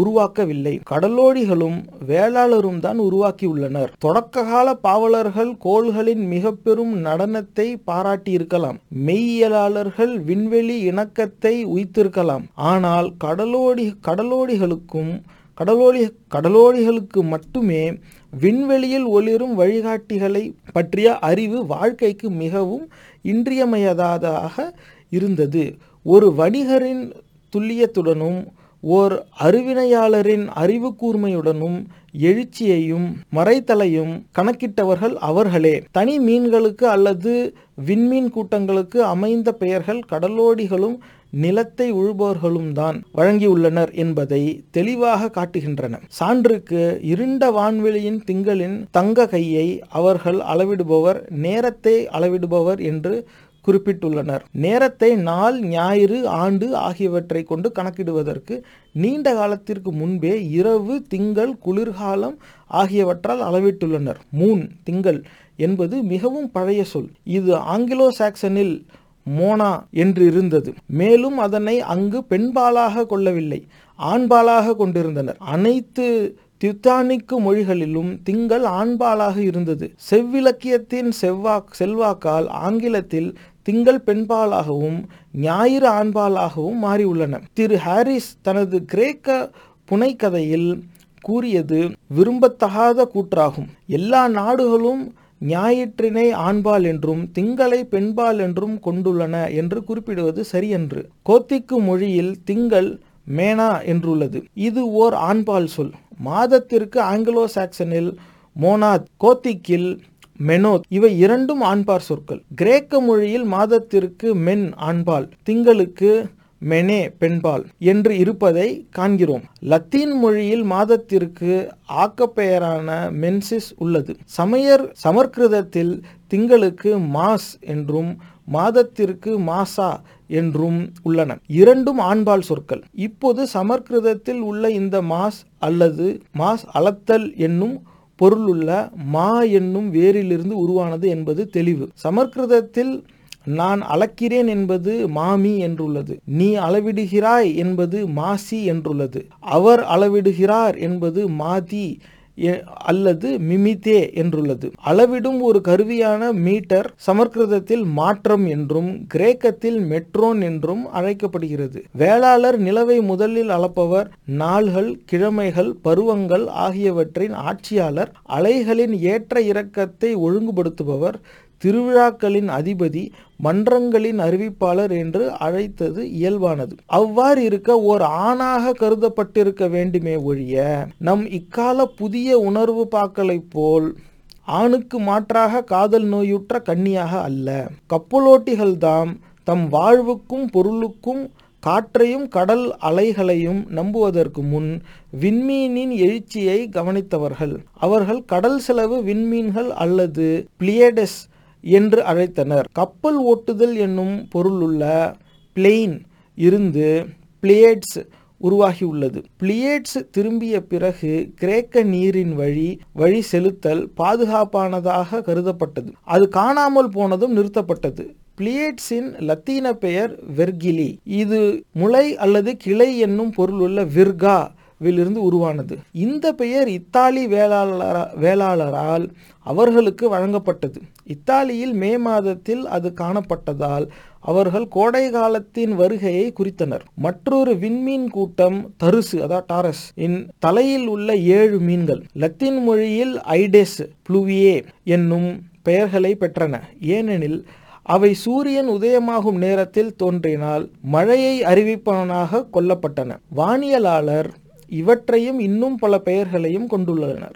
உருவாக்கவில்லை. கடலோடிகளும் வேளாளரும் தான் உருவாக்கியுள்ளனர். தொடக்ககால பாவலர்கள் கோள்களின் மிக பெரும் நடனத்தை பாராட்டியிருக்கலாம். மெய்யியலாளர்கள் விண்வெளி இணக்கத்தை உய்த்திருக்கலாம் ஆனால் கடலோடி கடலோடிகளுக்கும் கடலோடி கடலோடிகளுக்கு மட்டுமே விண்வெளியில் ஒளிரும் வழிகாட்டிகளை பற்றிய அறிவு வாழ்க்கைக்கு மிகவும் இன்றியமையாததாக இருந்தது. ஒரு வணிகரின் துல்லியத்துடனும் ஓர் அறிவினையாளரின் அறிவு கூர்மையுடனும் எழுச்சியையும் மறைத்தலையும் கணக்கிட்டவர்கள் அவர்களே. தனி மீன்களுக்கு அல்லது விண்மீன் கூட்டங்களுக்கு அமைந்த பெயர்கள் கடலோடிகளும் நிலத்தை உழுபவர்களும் தான் வழங்கியுள்ளனர் என்பதை தெளிவாக காட்டுகின்றன. சான்றுக்கு இருண்ட வான்வெளியின் திங்களின் தங்க கையை அவர்கள் அளவிடுபவர் நேரத்தை அளவிடுபவர் என்று குறிப்பிட்டுள்ளனர். நேரத்தை நாள் ஞாயிறு ஆண்டு ஆகியவற்றை கொண்டு கணக்கிடுவதற்கு நீண்ட காலத்திற்கு முன்பே இரவு திங்கள் குளிர்காலம் ஆகியவற்றால் அளவிட்டுள்ளனர். மூன் திங்கள் என்பது மிகவும் பழைய சொல். இது ஆங்கிலோ சாக்சனில் மோனா என்று இருந்தது மேலும் அதனை அங்கு பெண்பாலாக கொள்ளவில்லை ஆண்பாலாக கொண்டிருந்தனர். அனைத்து தித்தானிக்கு மொழிகளிலும் திங்கள் ஆண்பாலாக இருந்தது. செவ்விலக்கியத்தின் செவ்வாக் செல்வாக்கால் ஆங்கிலத்தில் திங்கள் பெண்பாலாகவும் ஞாயிறு ஆண்பாலாகவும் மாறியுள்ளன. திரு ஹாரிஸ் தனது கிரேக்க புனைக்கதையில் கூறியது விரும்பத்தகாத கூற்றாகும். எல்லா நாடுகளும் ஞாயிற்றினை ஆண்பால் என்றும் திங்களை பெண்பால் என்றும் கொண்டுள்ளன என்று குறிப்பிடுவது சரியன்று. கோத்திக்கு மொழியில் திங்கள் மேனா என்றுள்ளது. இது ஓர் ஆண்பால் சொல். மாதத்திற்கு ஆங்கிலோ சாக்சனில் மோனாத் கோத்திக்கில் மெனோத். இவை இரண்டும் ஆண்பார் சொற்கள். கிரேக்க மொழியில் மாதத்திற்கு மென் ஆண்பால். திங்களுக்கு மெனே பெண்பால் என்று இருப்பதை காண்கிறோம். லத்தீன் மொழியில் மாதத்திற்கு ஆக்கப்பெயரான மென்சிஸ் உள்ளது. சமையர் சமர்கிருதத்தில் திங்களுக்கு மாஸ் என்றும் மாதத்திற்கு மாசா என்றும் உள்ளன. இரண்டும் ஆண்பால் சொற்கள். இப்போது சமர்கிருதத்தில் உள்ள இந்த மாஸ் அல்லது மாஸ் அளத்தல் என்னும் பொருளுள்ள மா என்னும் வேரிலிருந்து உருவானது என்பது தெளிவு. சமர்கிருதத்தில் நான் அளக்கிறேன் என்பது மாமி என்றுள்ளது. நீ அளவிடுகிறாய் என்பது மாசி என்றுள்ளது. அவர் அளவிடுகிறார் என்பது மாதி அல்லது மிமிதே என்றுள்ளது. அளவிடும் ஒரு கருவியான மீட்டர் சமஸ்கிருதத்தில் மாற்றம் என்றும் கிரேக்கத்தில் மெட்ரோன் என்றும் அழைக்கப்படுகிறது. வேளாளர் நிலவை முதலில் அளப்பவர் நாள்கள் கிழமைகள் பருவங்கள் ஆகியவற்றின் ஆட்சியாளர் அலைகளின் ஏற்ற இறக்கத்தை ஒழுங்குபடுத்துபவர் திருவிழாக்களின் அதிபதி மன்றங்களின் அறிவிப்பாளர் என்று அழைத்தது இயல்பானது. அவ்வாறு இருக்க ஓர் ஆணாக கருதப்பட்டிருக்க வேண்டுமே ஒழிய நம் இக்கால புதிய உணர்வு பாக்களைப் போல் ஆணுக்கு மாற்றாக காதல் நோயுற்ற கன்னியாக அல்ல. கப்பலோட்டிகள்தாம் தம் வாழ்வுக்கும் பொருளுக்கும் காற்றையும் கடல் அலைகளையும் நம்புவதற்கு முன் விண்மீனின் எழுச்சியை கவனித்தவர்கள். அவர்கள் கடல் செலவு விண்மீன்கள் அல்லது பிளியடஸ் என்று அழைத்தனர். கப்பல் ஓட்டுதல் என்னும் பொருளுள்ள பிளெயின் இருந்து பிளேட்ஸ் உருவாகியுள்ளது. பிளியேட்ஸ் திரும்பிய பிறகு கிரேக்க நீரின் வழி வழி செலுத்தல் பாதுகாப்பானதாக கருதப்பட்டது. அது காணாமல் போனதும் நிறுத்தப்பட்டது. பிளியேட்ஸின் லத்தீன பெயர் வெர்கிலி. இது முளை அல்லது கிளை என்னும் பொருளுள்ள விர்கா விலிருந்து உருவானது. இந்த பெயர் இத்தாலி வேளாளர வேளாளரால் அவர்களுக்கு வழங்கப்பட்டது. இத்தாலியில் மே மாதத்தில் அது காணப்பட்டதால் அவர்கள் கோடை காலத்தின் வருகையை குறித்தனர். மற்றொரு விண்மீன் கூட்டம் தருசு அதாவது டாரஸ் இன் தலையில் உள்ள ஏழு மீன்கள் லத்தீன் மொழியில் ஐடெஸ் புளுவியே என்னும் பெயர்களை பெற்றன. ஏனெனில் அவை சூரியன் உதயமாகும் நேரத்தில் தோன்றினால் மழையை அறிவிப்பவனாக கொல்லப்பட்டன. வானியலாளர் இவற்றையும் இன்னும் பல பெயர்களையும் கொண்டுள்ளனர்.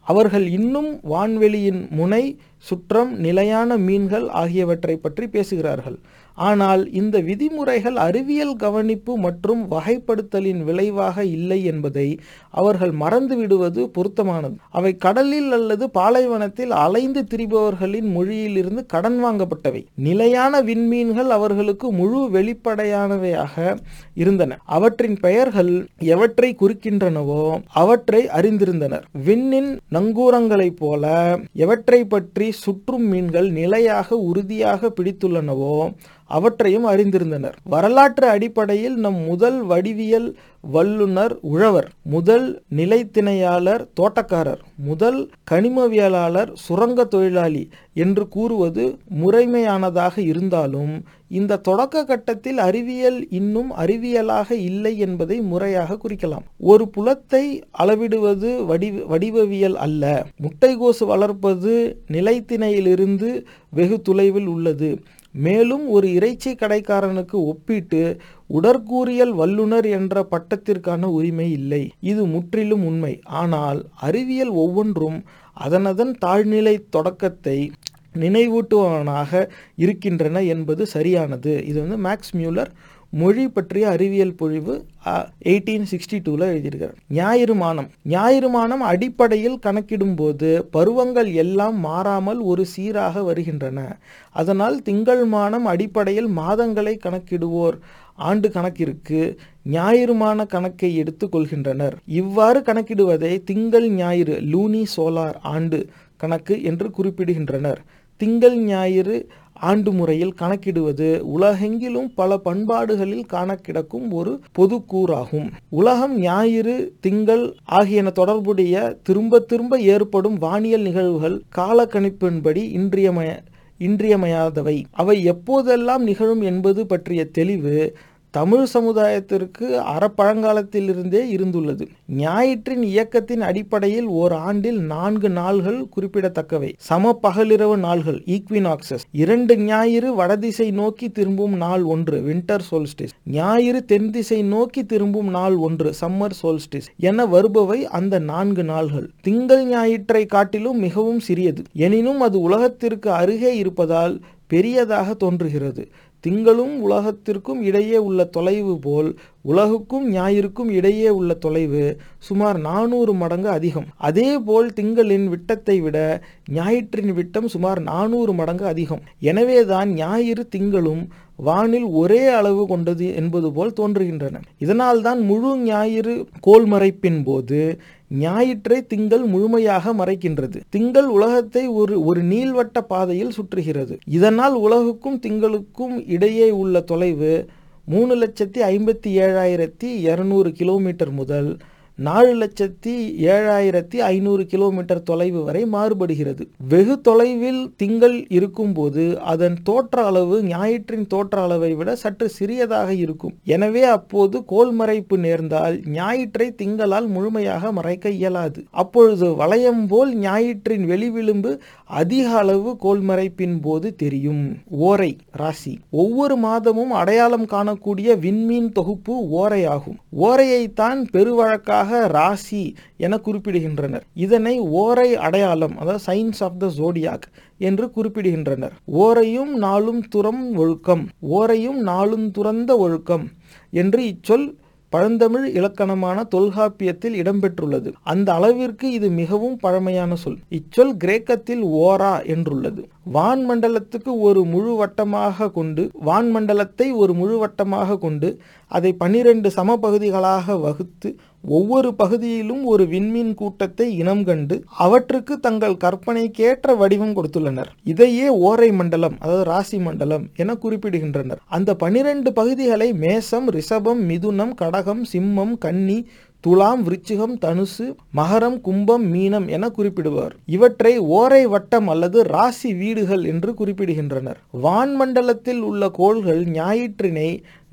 அவர்கள் இன்னும் வான்வெளியின் முனை சுற்றம் நிலையான மீன்கள் ஆகியவற்றை பற்றி பேசுகிறார்கள். ஆனால் இந்த விதிமுறைகள் அறிவியல் கவனிப்பு மற்றும் வகைப்படுத்தலின் விளைவாக இல்லை என்பதை அவர்கள் மறந்து விடுவது பொருத்தமானது. அவை கடலில் அல்லது பாலைவனத்தில் அலைந்து திரிபவர்களின் மொழியிலிருந்து கடன் வாங்கப்பட்டவை. நிலையான விண்மீன்கள் அவர்களுக்கு முழு வெளிப்படையானவையாக இருந்தன. அவற்றின் பெயர்கள் எவற்றை குறிக்கின்றனவோ அவற்றை அறிந்திருந்தனர். விண்ணின் நங்கூரங்களைப் போல எவற்றை பற்றி சுற்றும் மீன்கள் நிலையாக உறுதியாக பிடித்துள்ளனவோ அவற்றையும் அறிந்திருந்தனர். வரலாற்று அடிப்படையில் நம் முதல் வடிவியல் வல்லுனர் உழவர் முதல் நிலைத்திணையாளர் தோட்டக்காரர் முதல் கனிமவியலாளர் சுரங்க தொழிலாளி என்று கூறுவது முறைமையானதாக இருந்தாலும் இந்த தொடக்க கட்டத்தில் அறிவியல் இன்னும் அறிவியலாக இல்லை என்பதை முறையாக குறிக்கலாம். ஒரு புலத்தை அளவிடுவது வடி வடிவவியல் அல்ல. முட்டைகோசு வளர்ப்பது நிலைத்திணையிலிருந்து வெகு தொலைவில் உள்ளது. மேலும் ஒரு இறைச்சி கடைக்காரனுக்கு ஒப்பிட்டு உடற்கூறியல் வல்லுனர் என்ற பட்டத்திற்கான உரிமை இல்லை. இது முற்றிலும் உண்மை. ஆனால் அறிவியல் ஒவ்வொன்றும் அதனதன் தாழ்நிலை தொடக்கத்தை நினைவூட்டுவனாக இருக்கின்றன என்பது சரியானது. இது வந்து மேக்ஸ் மியூலர் மொழி பற்றிய அறிவியல் பொழிவு எயிட்டீன் சிக்ஸ்டி டூவில் எழுதியிருக்கார் ஞாயிறு மானம் ஞாயிறு மானம் அடிப்படையில் கணக்கிடும்போது பருவங்கள் எல்லாம் மாறாமல் ஒரு சீராக வருகின்றன. அதனால் திங்கள் மானம் அடிப்படையில் மாதங்களை கணக்கிடுவோர் ஆண்டு கணக்கிற்கு ஞாயிறுமான கணக்கை எடுத்து கொள்கின்றனர். இவ்வாறு கணக்கிடுவதை திங்கள் ஞாயிறு லூனி சோலார் ஆண்டு கணக்கு என்று குறிப்பிடுகின்றனர். திங்கள் ஞாயிறு ஆண்டு முறையில் கணக்கிடுவது உலகெங்கிலும் பல பண்பாடுகளில் காண கிடக்கும் ஒரு பொது கூறாகும் உலகம் ஞாயிறு திங்கள் ஆகியன தொடர்புடைய திரும்ப திரும்ப ஏற்படும் வானியல் நிகழ்வுகள் காலக்கணிப்பின்படி இன்றியமய இன்றியமையாதவை. அவை எப்போதெல்லாம் நிகழும் என்பது பற்றிய தெளிவு தமிழ் சமுதாயத்திற்கு அறப்பழங்காலத்திலிருந்தே இருந்துள்ளது. ஞாயிற்றின் இயக்கத்தின் அடிப்படையில் ஓர் ஆண்டில் நான்கு நாள்கள் குறிப்பிடத்தக்கவை. சம பகலிரவு நாள்கள் ஈக்வினாக்சஸ் இரண்டு ஞாயிறு வடதிசை நோக்கி திரும்பும் நாள் ஒன்று வின்டர் சோல்ஸ்டிஸ் ஞாயிறு தென் திசை நோக்கி திரும்பும் நாள் ஒன்று சம்மர் சோல்ஸ்டிஸ் என வருபவை அந்த நான்கு நாள்கள். திங்கள் ஞாயிற்றை காட்டிலும் மிகவும் சிறியது. எனினும் அது உலகத்திற்கு அருகே இருப்பதால் பெரியதாக தோன்றுகிறது. திங்களும் உலகத்திற்கும் இடையே உள்ள தொலைவு போல் உலகுக்கும் ஞாயிற்கும் இடையே உள்ள தொலைவு சுமார் நானூறு மடங்கு அதிகம். அதே போல் திங்களின் விட்டத்தை விட ஞாயிற்றின் விட்டம் சுமார் நானூறு மடங்கு அதிகம். எனவேதான் ஞாயிறு திங்களும் வானில் ஒரே அளவு கொண்டது என்பது போல் தோன்றுகின்றன. இதனால்தான் முழு ஞாயிறு கோல் மறைப்பின் போது ஞாயிற்றை திங்கள் முழுமையாக மறைக்கின்றது. திங்கள் உலகத்தை ஒரு ஒரு நீள்வட்ட பாதையில் சுற்றுகிறது. இதனால் உலகுக்கும் திங்களுக்கும் இடையே உள்ள தொலைவு மூணு லட்சத்தி ஐம்பத்தி ஏழாயிரத்தி இரநூறு கிலோமீட்டர் முதல் நாலு லட்சத்தி ஏழாயிரத்தி ஐநூறு கிலோமீட்டர் தொலைவு வரை மாறுபடுகிறது. வெகு தொலைவில் திங்கள் இருக்கும்போது அதன் தோற்ற அளவு ஞாயிற்றின் தோற்ற அளவை விட சற்று சிறியதாக இருக்கும். எனவே அப்போது கோல்மறைப்பு நேர்ந்தால் ஞாயிற்றை திங்களால் முழுமையாக மறைக்க இயலாது. அப்பொழுது வளையம் போல் ஞாயிற்றின் வெளிவிளிம்பு அதிக அளவு கோல்மறைப்பின் போது தெரியும். ஓரை ராசி. ஒவ்வொரு மாதமும் அடையாளம் காணக்கூடிய விண்மீன் தொகுப்பு ஓரையாகும். ஓரையைத்தான் பெருவழக்காக ராசி என குறிப்பிடுகின்றனர். இதனை ஓரை அடையாளம் அதாவது சயின்ஸ் ஆஃப் த ஜோடியாக் என்று குறிப்பிடுகின்றனர். ஓரையும் நாளும் துறம் ஒழுக்கம் ஓரையும் நாளும் துறந்த ஒழுக்கம் என்று இச்சொல் பழந்தமிழ் இலக்கணமான தொல்காப்பியத்தில் இடம்பெற்றுள்ளது. அந்த அளவிற்கு இது மிகவும் பழமையான சொல். இச்சொல் கிரேக்கத்தில் ஓரா என்றுள்ளது. வான்மண்டலத்துக்கு ஒரு முழு வட்டமாக கொண்டு வான்மண்டலத்தை ஒரு முழு வட்டமாக கொண்டு அதை பன்னிரண்டு சம பகுதிகளாக வகுத்து ஒவ்வொரு பகுதியிலும் ஒரு விண்மீன் கூட்டத்தை இனம் கண்டு அவற்றுக்கு தங்கள் கற்பனைக்கேற்ற வடிவம் கொடுத்துள்ளனர். இதையே ஓரை மண்டலம் அதாவது ராசி மண்டலம் என குறிப்பிடுகின்றனர். அந்த பனிரெண்டு பகுதிகளை மேசம் ரிஷபம் மிதுனம் கடகம் சிம்மம் கன்னி துலாம் விருச்சிகம் தனுசு மகரம் கும்பம் மீனம் என குறிப்பிடுவார். இவற்றை ஓரை வட்டம் அல்லது ராசி வீடுகள் என்று குறிப்பிடுகின்றனர். வான்மண்டலத்தில் உள்ள கோள்கள் ஞாயிற்றினை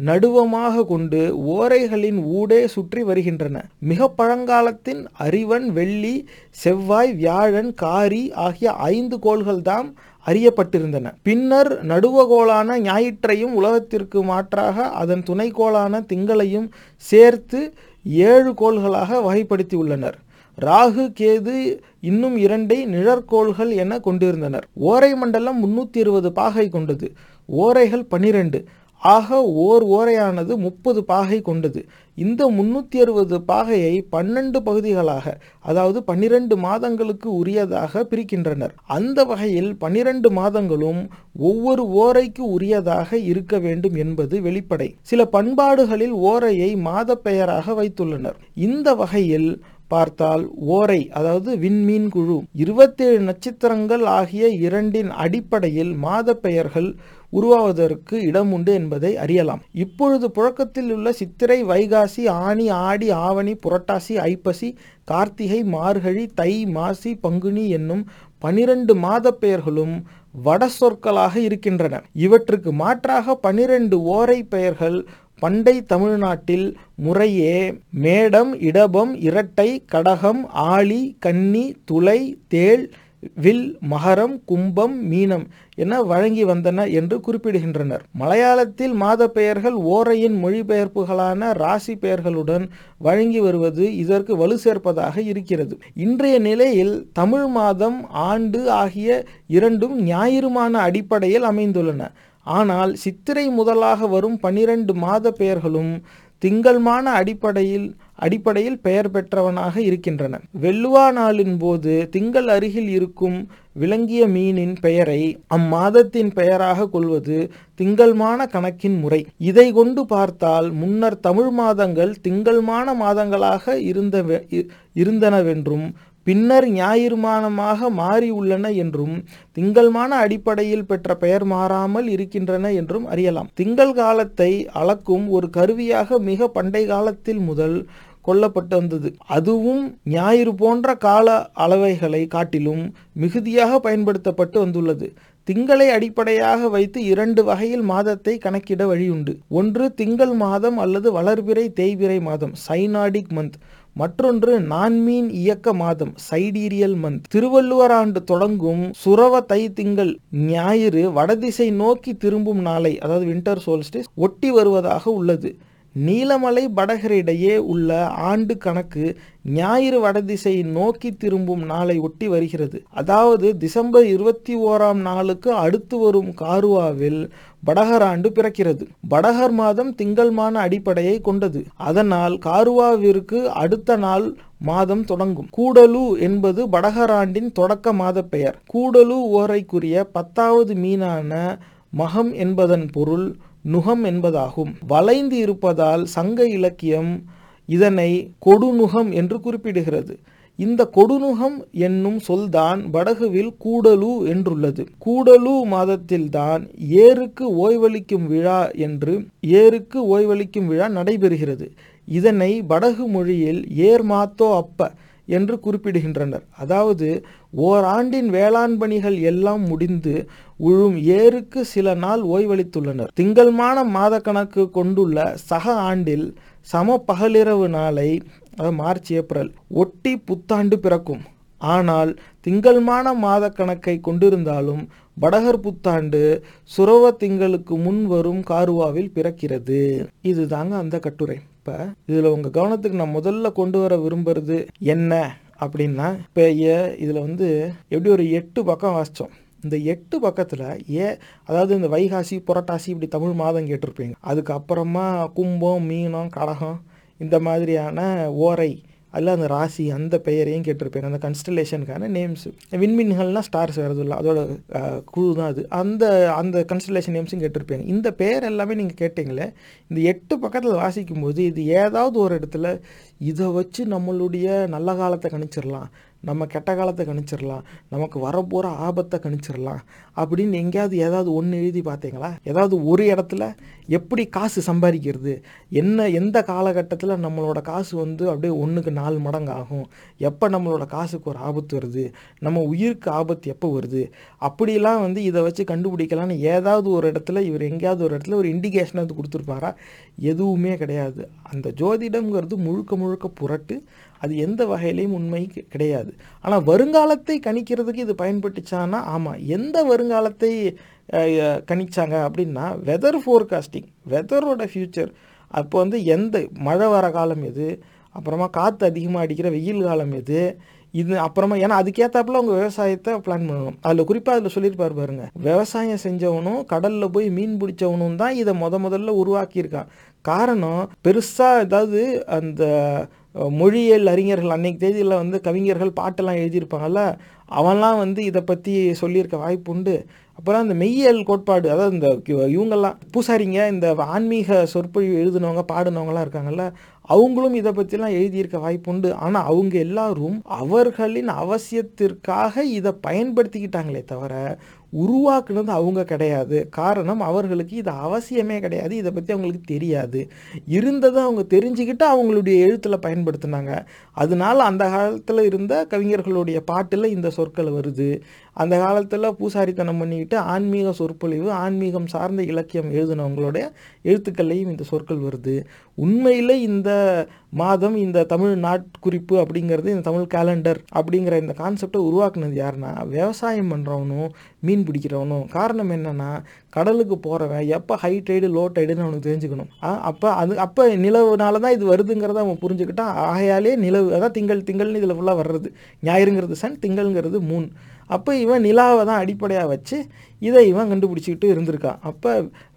நடுவமாக கொண்டு ஓரைகளின் ஊடே சுற்றி வருகின்றன. மிக பழங்காலத்தின் அறிவன் வெள்ளி செவ்வாய் வியாழன் காரி ஆகிய ஐந்து கோள்கள்தாம் அறியப்பட்டிருந்தன. பின்னர் நடுவகோளான ஞாயிற்றையும் உலகத்திற்கு மாற்றாக அதன் துணைக்கோளான திங்களையும் சேர்த்து ஏழு கோள்களாக வகைப்படுத்தியுள்ளனர். ராகு கேது இன்னும் இரண்டை நிழற்கோள்கள் என கொண்டிருந்தனர். ஓரை மண்டலம் முன்னூற்றி இருபது பாகை கொண்டது. ஓரைகள் பனிரெண்டு. ஆக ஓர் ஓரையானது முப்பது பாகை கொண்டது. இந்த முன்னூற்றி அறுபது பாகையை பன்னெண்டு பகுதிகளாக அதாவது பன்னிரண்டு மாதங்களுக்கு உரியதாக பிரிக்கின்றனர். அந்த வகையில் பன்னிரண்டு மாதங்களும் ஒவ்வொரு ஓரைக்கு உரியதாக இருக்க வேண்டும் என்பது வெளிப்படை. சில பண்பாடுகளில் ஓரையை மாத பெயராக வைத்துள்ளனர். இந்த வகையில் பார்த்தால் ஓரை அதாவது விண்மீன் குழு இருபத்தேழு நட்சத்திரங்கள் ஆகிய இரண்டின் அடிப்படையில் மாத பெயர்கள் உருவாவதற்கு இடம் உண்டு என்பதை அறியலாம். இப்பொழுது புழக்கத்தில் உள்ள சித்திரை வைகாசி ஆனி ஆடி ஆவணி புரட்டாசி ஐப்பசி கார்த்திகை மார்கழி தை மாசி பங்குனி என்னும் பனிரெண்டு மாத பெயர்களும் வட சொற்களாக இருக்கின்றன. இவற்றுக்கு மாற்றாக பனிரெண்டு ஓரை பெயர்கள் பண்டை தமிழ்நாட்டில் முறையே மேடம் இடபம் இரட்டை கடகம் ஆளி கன்னி துளை தேள் வில் மகரம் கும்பம் மீனம் என வழங்கி வந்தன என்று குறிப்பிடுகின்றனர். மலையாளத்தில் மாத பெயர்கள் ஓரையின் மொழிபெயர்ப்புகளான ராசி பெயர்களுடன் வழங்கி வருவது இதற்கு வலு சேர்ப்பதாக இருக்கிறது. இன்றைய நிலையில் தமிழ் மாதம் ஆண்டு ஆகிய இரண்டும் ஞாயிறுமான அடிப்படையில் அமைந்துள்ளன. ஆனால் சித்திரை முதலாக வரும் பனிரெண்டு மாத பெயர்களும் திங்கள்மான அடிப்படையில் அடிப்படையில் பெயர் பெற்றவனாக இருக்கின்றன. வெள்ளுவா நாளின் போது திங்கள் அருகில் இருக்கும் விளங்கிய மீனின் பெயரை அம்மாதத்தின் பெயராக கொள்வது திங்கள்மான கணக்கின் முறை. இதை கொண்டு பார்த்தால் முன்னர் தமிழ் மாதங்கள் திங்கள்மான மாதங்களாக இருந்த இருந்தனவென்றும் பின்னர் ஞாயிறுமானமாக மாறியுள்ளன என்றும் திங்கள்மான அடிப்படையில் பெற்ற பெயர் மாறாமல் இருக்கின்றன என்றும் அறியலாம். திங்கள் காலத்தை அளக்கும் ஒரு கருவியாக மிக பண்டை காலத்தில் முதல் கொல்லப்பட்டு வந்தது. அதுவும் ஞாயிறு போன்ற கால அளவைகளை காட்டிலும் மிகுதியாக பயன்படுத்தப்பட்டு வந்துள்ளது. திங்களை அடிப்படையாக வைத்து இரண்டு வகையில் மாதத்தை கணக்கிட வழியுண்டு. ஒன்று திங்கள் மாதம் அல்லது வளர்பிறை தேய்பிறை மாதம் சைனாடிக் மந்த் மற்றொன்று நான்மீன் இயக்க மாதம் சைடீரியல் மந்த். திருவள்ளுவர் ஆண்டு தொடங்கும் சுரவ தை திங்கள் ஞாயிறு வடதிசை நோக்கி திரும்பும் நாளை அதாவது வின்டர் சோல்ஸ்டிஸ் ஒட்டி வருவதாக உள்ளது. நீலமலை படகரிடையே உள்ள ஆண்டு கணக்கு ஞாயிறு வடதிசை நோக்கி திரும்பும் நாளை ஒட்டி வருகிறது. அதாவது டிசம்பர் இருபத்தி ஓராம் நாளுக்கு அடுத்து வரும் காருவாவில் வடகர் ஆண்டு பிறக்கிறது. படகர் மாதம் திங்கள்மான அடிப்படையை கொண்டது. அதனால் காருவாவிற்கு அடுத்த நாள் மாதம் தொடங்கும். கூடலு என்பது வடகராண்டின் தொடக்க மாத பெயர். கூடலு ஓரைக்குரிய பத்தாவது மீனான மகம் என்பதன் பொருள் நுகம் என்பதாகும். வளைந்து இருப்பதால் சங்க இலக்கியம் இதனை கொடுநுகம் என்று குறிப்பிடுகிறது. இந்த கொடுநுகம் என்னும் சொல்தான் படகுவில் கூடலு என்றுள்ளது. கூடலு மாதத்தில்தான் ஏருக்கு ஓய்வளிக்கும் விழா என்று ஏருக்கு ஓய்வளிக்கும் விழா நடைபெறுகிறது. இதனை படகு மொழியில் ஏர் மாத்தோ அப்ப என்று குறிப்பிடுகின்றனர். அதாவது ஓராண்டின் வேளாண் பணிகள் எல்லாம் முடிந்து உழும் ஏருக்கு சில நாள் ஓய்வளித்துள்ளனர். திங்கள்மான மாத கணக்கு கொண்டுள்ள சக ஆண்டில் சம பகலிரவு நாளை மார்ச் ஏப்ரல் ஒட்டி புத்தாண்டு பிறக்கும். ஆனால் திங்கள்மான மாத கணக்கை கொண்டிருந்தாலும் வடகர் புத்தாண்டு சுரவ திங்களுக்கு முன் வரும் காருவாவில் பிறக்கிறது. இதுதாங்க அந்த கட்டுரை. இப்போ இதில் உங்கள் கவனத்துக்கு நான் முதல்ல கொண்டு வர விரும்புறது என்ன அப்படின்னா இப்போ ஏ இதில் வந்து எப்படி ஒரு எட்டு பக்கம் வாசித்தோம் இந்த எட்டு பக்கத்தில் ஏ அதாவது இந்த வைகாசி புரட்டாசி இப்படி தமிழ் மாதம் கேட்டிருப்பீங்க. அதுக்கப்புறமா கும்பம் மீனம் கடகம் இந்த மாதிரியான ஓரை அதில் அந்த ராசி அந்த பெயரையும் கேட்டிருப்பேன். அந்த கன்ஸ்டலேஷனுக்கான நேம்ஸு விண்மீன்கள்னால் ஸ்டார்ஸ் வரது இல்லை அதோட குழு தான் அது. அந்த அந்த கன்ஸ்டலேஷன் நேம்ஸும் கேட்டிருப்பேங்க இந்த பெயர் எல்லாமே நீங்கள் கேட்டிங்களே இந்த எட்டு பக்கத்தில் வாசிக்கும் போது இது ஏதாவது ஒரு இடத்துல இதை வச்சு நம்மளுடைய நல்ல காலத்தை கணிச்சிடலாம் நம்ம கெட்ட காலத்தை கணிச்சிடலாம் நமக்கு வரப்போகிற ஆபத்தை கணிச்சிடலாம் அப்படின்னு எங்கேயாவது ஏதாவது ஒன்று எழுதி பார்த்தீங்களா? ஏதாவது ஒரு இடத்துல எப்படி காசு சம்பாதிக்கிறது? என்ன எந்த காலகட்டத்தில் நம்மளோட காசு வந்து அப்படியே ஒன்றுக்கு நாலு மடங்கு ஆகும்? எப்போ நம்மளோட காசுக்கு ஒரு ஆபத்து வருது? நம்ம உயிருக்கு ஆபத்து எப்போ வருது? அப்படிலாம் வந்து இதை வச்சு கண்டுபிடிக்கலான்னு ஏதாவது ஒரு இடத்துல இவர் எங்கேயாவது ஒரு இடத்துல ஒரு இண்டிகேஷன் அது கொடுத்துருப்பாரா? எதுவுமே கிடையாது. அந்த ஜோதிடம்ங்கிறது முழுக்க முழுக்க புரட்டு. அது எந்த வகையிலையும் உண்மை கிடையாது. ஆனால் வருங்காலத்தை கணிக்கிறதுக்கு இது பயன்பட்டுச்சான்னா ஆமாம் எந்த வருங்காலத்தை கணிச்சாங்க அப்படின்னா வெதர் ஃபோர்காஸ்டிங் வெதரோட ஃப்யூச்சர் அப்போ வந்து எந்த மழை வர காலம் எது? அப்புறமா காற்று அதிகமாக அடிக்கிற வெயில் காலம் எது? இது அப்புறமா ஏன்னா அதுக்கேற்றாப்புல அவங்க விவசாயத்தை பிளான் பண்ணணும். அதில் குறிப்பாக அதில் சொல்லியிருப்பார் பாருங்க. விவசாயம் செஞ்சவனும் கடலில் போய் மீன் பிடிச்சவனும் தான் இதை முத முதல்ல உருவாக்கியிருக்கான். காரணம் பெருசாக ஏதாவது அந்த மொழியியல் அறிஞர்கள் அன்னைக்கு தேதியில் வந்து கவிஞர்கள் பாட்டெல்லாம் எழுதியிருப்பாங்கல்ல அவன்லாம் வந்து இதை பற்றி சொல்லியிருக்க வாய்ப்பு உண்டு. அப்புறம் அந்த மெய்யியல் கோட்பாடு அதாவது இந்த இவங்கெல்லாம் பூசாரிங்க இந்த ஆன்மீக சொற்பொழிவு எழுதினவங்க பாடினவங்கலாம் இருக்காங்கல்ல அவங்களும் இதை பற்றிலாம் எழுதியிருக்க வாய்ப்பு உண்டு. ஆனால் அவங்க எல்லாரும் அவர்களின் அவசியத்திற்காக இதை பயன்படுத்திக்கிட்டாங்களே தவிர உருவாக்குனது அவங்க கிடையாது. காரணம் அவர்களுக்கு இது அவசியமே கிடையாது. இதை பற்றி அவங்களுக்கு தெரியாது. இருந்ததை அவங்க தெரிஞ்சுக்கிட்டு அவங்களுடைய எழுத்தில் பயன்படுத்தினாங்க. அதனால அந்த காலத்தில் இருந்த கவிஞர்களுடைய பாட்டில் இந்த சொற்கள் வருது. அந்த காலத்தில் பூசாரித்தனம் பண்ணிக்கிட்டு ஆன்மீக சொற்பொழிவு ஆன்மீகம் சார்ந்த இலக்கியம் எழுதினவங்களுடைய எழுத்துக்கள்லையும் இந்த சொற்கள் வருது. உண்மையில் இந்த மாதம் இந்த தமிழ் நாட்குறிப்பு அப்படிங்கிறது இந்த தமிழ் கேலண்டர் அப்படிங்கிற இந்த கான்செப்டை உருவாக்குனது யாருன்னா விவசாயம் பண்ணுறவனும் மீன் பிடிக்கிறவனும். காரணம் என்னன்னா கடலுக்கு போகிறவன் எப்போ ஹை டைடு லோ டைடுன்னு அவனுக்கு தெரிஞ்சுக்கணும். அப்போ அது அப்போ நிலவுனால தான் இது வருதுங்கிறத அவன் புரிஞ்சுக்கிட்டான். ஆகையாலே நிலவு அதான் திங்கள் திங்கள்னு இதில் ஃபுல்லாக வர்றது. ஞாயிறுங்கிறது சன் திங்கள்ங்கிறது மூன் அப்போ இவன் நிலாவை தான் அடிப்படையாக வச்சு இதை இவன் கண்டுபிடிச்சிக்கிட்டு இருந்திருக்கான் அப்போ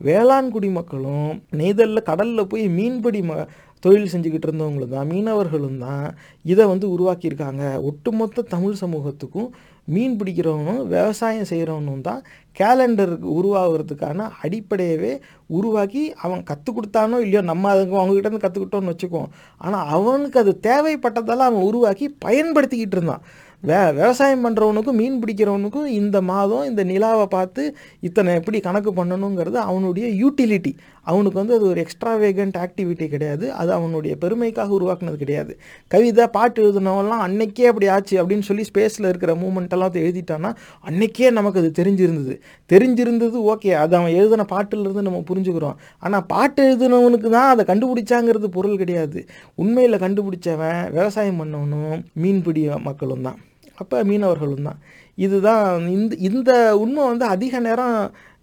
வேளாண் குடிமக்களும் நெய்தலில் கடலில் போய் மீன்பிடி ம தொழில் செஞ்சுக்கிட்டு இருந்தவங்களும் தான் மீனவர்களும் தான் இதை வந்து உருவாக்கியிருக்காங்க. ஒட்டுமொத்த தமிழ் சமூகத்துக்கும் மீன் பிடிக்கிறவனும் விவசாயம் செய்கிறவனும் தான் கேலண்டர் உருவாகிறதுக்கான அடிப்படையவே உருவாக்கி அவன் கற்றுக் கொடுத்தானோ இல்லையோ நம்ம அதுக்கு அவங்ககிட்டருந்து கற்றுக்கிட்டோன்னு வச்சுக்குவோம். ஆனால் அவனுக்கு அது தேவைப்பட்டதால் அவன் உருவாக்கி பயன்படுத்திக்கிட்டு இருந்தான். வே விவசாயம் பண்ணுறவனுக்கும் மீன் பிடிக்கிறவனுக்கும் இந்த மாதம் இந்த நிலாவை பார்த்து இத்தனை எப்படி கணக்கு பண்ணணுங்கிறது அவனுடைய யூட்டிலிட்டி அவனுக்கு வந்து அது ஒரு எக்ஸ்ட்ரா வேகண்ட் ஆக்டிவிட்டி கிடையாது. அது அவனுடைய பெருமைக்காக உருவாக்குனது கிடையாது. கவிதை பாட்டு எழுதுனவெல்லாம் அன்னைக்கே அப்படி ஆச்சு அப்படின்னு சொல்லி ஸ்பேஸில் இருக்கிற மூமெண்ட் எல்லாம் எழுதிட்டான்னா அன்னைக்கே நமக்கு அது தெரிஞ்சிருந்தது. தெரிஞ்சிருந்தது ஓகே அது அவன் எழுதின பாட்டிலிருந்து நம்ம புரிஞ்சுக்கிறோம். ஆனால் பாட்டு எழுதினவனுக்கு தான் அதை கண்டுபிடிச்சாங்கிறது பொருள் கிடையாது. உண்மையில் கண்டுபிடிச்சவன் விவசாயம் பண்ணவனும் மீன்பிடி மக்களும் தான். அப்போ மீனவர்களும் தான் இதுதான் இந்த இந்த உண்மை வந்து அதிக நேரம்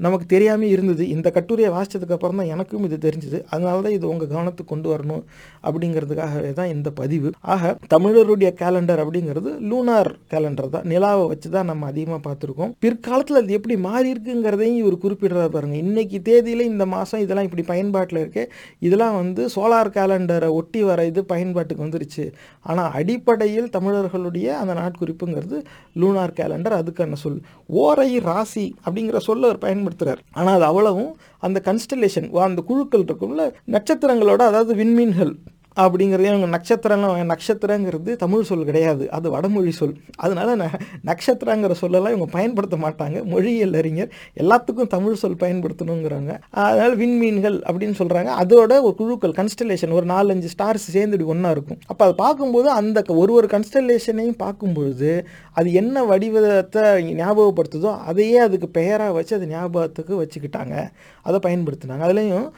நமக்கு தெரியாமல் இருந்தது. இந்த கட்டுரையை வாசித்ததுக்கு அப்புறம் தான் எனக்கும் இது தெரிஞ்சுது. அதனால தான் இது உங்கள் கவனத்துக்கு கொண்டு வரணும் அப்படிங்கிறதுக்காகவே தான் இந்த பதிவு. ஆக தமிழருடைய கேலண்டர் அப்படிங்கிறது லூனார் கேலண்டர் தான். நிலாவை வச்சு தான் நம்ம அதிகமாக பார்த்துருக்கோம். பிற்காலத்தில் அது எப்படி மாறி இருக்குங்கிறதையும் இவர் குறிப்பிடுறாரு பாருங்க. இன்னைக்கு தேதியில் இந்த மாதம் இதெல்லாம் இப்படி பயன்பாட்டில் இருக்கு. இதெல்லாம் வந்து சோலார் கேலண்டரை ஒட்டி வர இது பயன்பாட்டுக்கு வந்துருச்சு. ஆனால் அடிப்படையில் தமிழர்களுடைய அந்த நாட்குறிப்புங்கிறது லூனார் கேலண்டர் அதுக்கான சொல். ஓரை ராசி அப்படிங்கிற சொல்ல ஒரு பயன்பாடு பயன்படுத்துறார். ஆனால் அது அவ்வளவும் அந்த கன்ஸ்டலேஷன் அந்த குழுக்கள் இருக்கும்ல நட்சத்திரங்களோட அதாவது விண்மீன்கள் அப்படிங்கிறதே அவங்க நட்சத்திரம் நட்சத்திரங்கிறது தமிழ் சொல் கிடையாது. அது வடமொழி சொல். அதனால் ந நட்சத்திரங்கிற சொல்லலாம் இவங்க பயன்படுத்த மாட்டாங்க. மொழியியல் அறிஞர் எல்லாத்துக்கும் தமிழ் சொல் பயன்படுத்தணுங்கிறாங்க. அதனால் விண்மீன்கள் அப்படின்னு சொல்கிறாங்க அதோட ஒரு குழுக்கள் கன்ஸ்டலேஷன் ஒரு நாலஞ்சு ஸ்டார்ஸ் சேர்ந்துடி ஒன்றா இருக்கும். அப்போ அதை பார்க்கும்போது அந்த க- ஒரு ஒரு கன்ஸ்டலேஷனையும் பார்க்கும்பொழுது அது என்ன வடிவத்தை ஞாபகப்படுத்துதோ அதையே அதுக்கு பெயராக வச்சு அது ஞாபகத்துக்கு வச்சுக்கிட்டாங்க. அதை பயன்படுத்தினாங்க. அதுலேயும்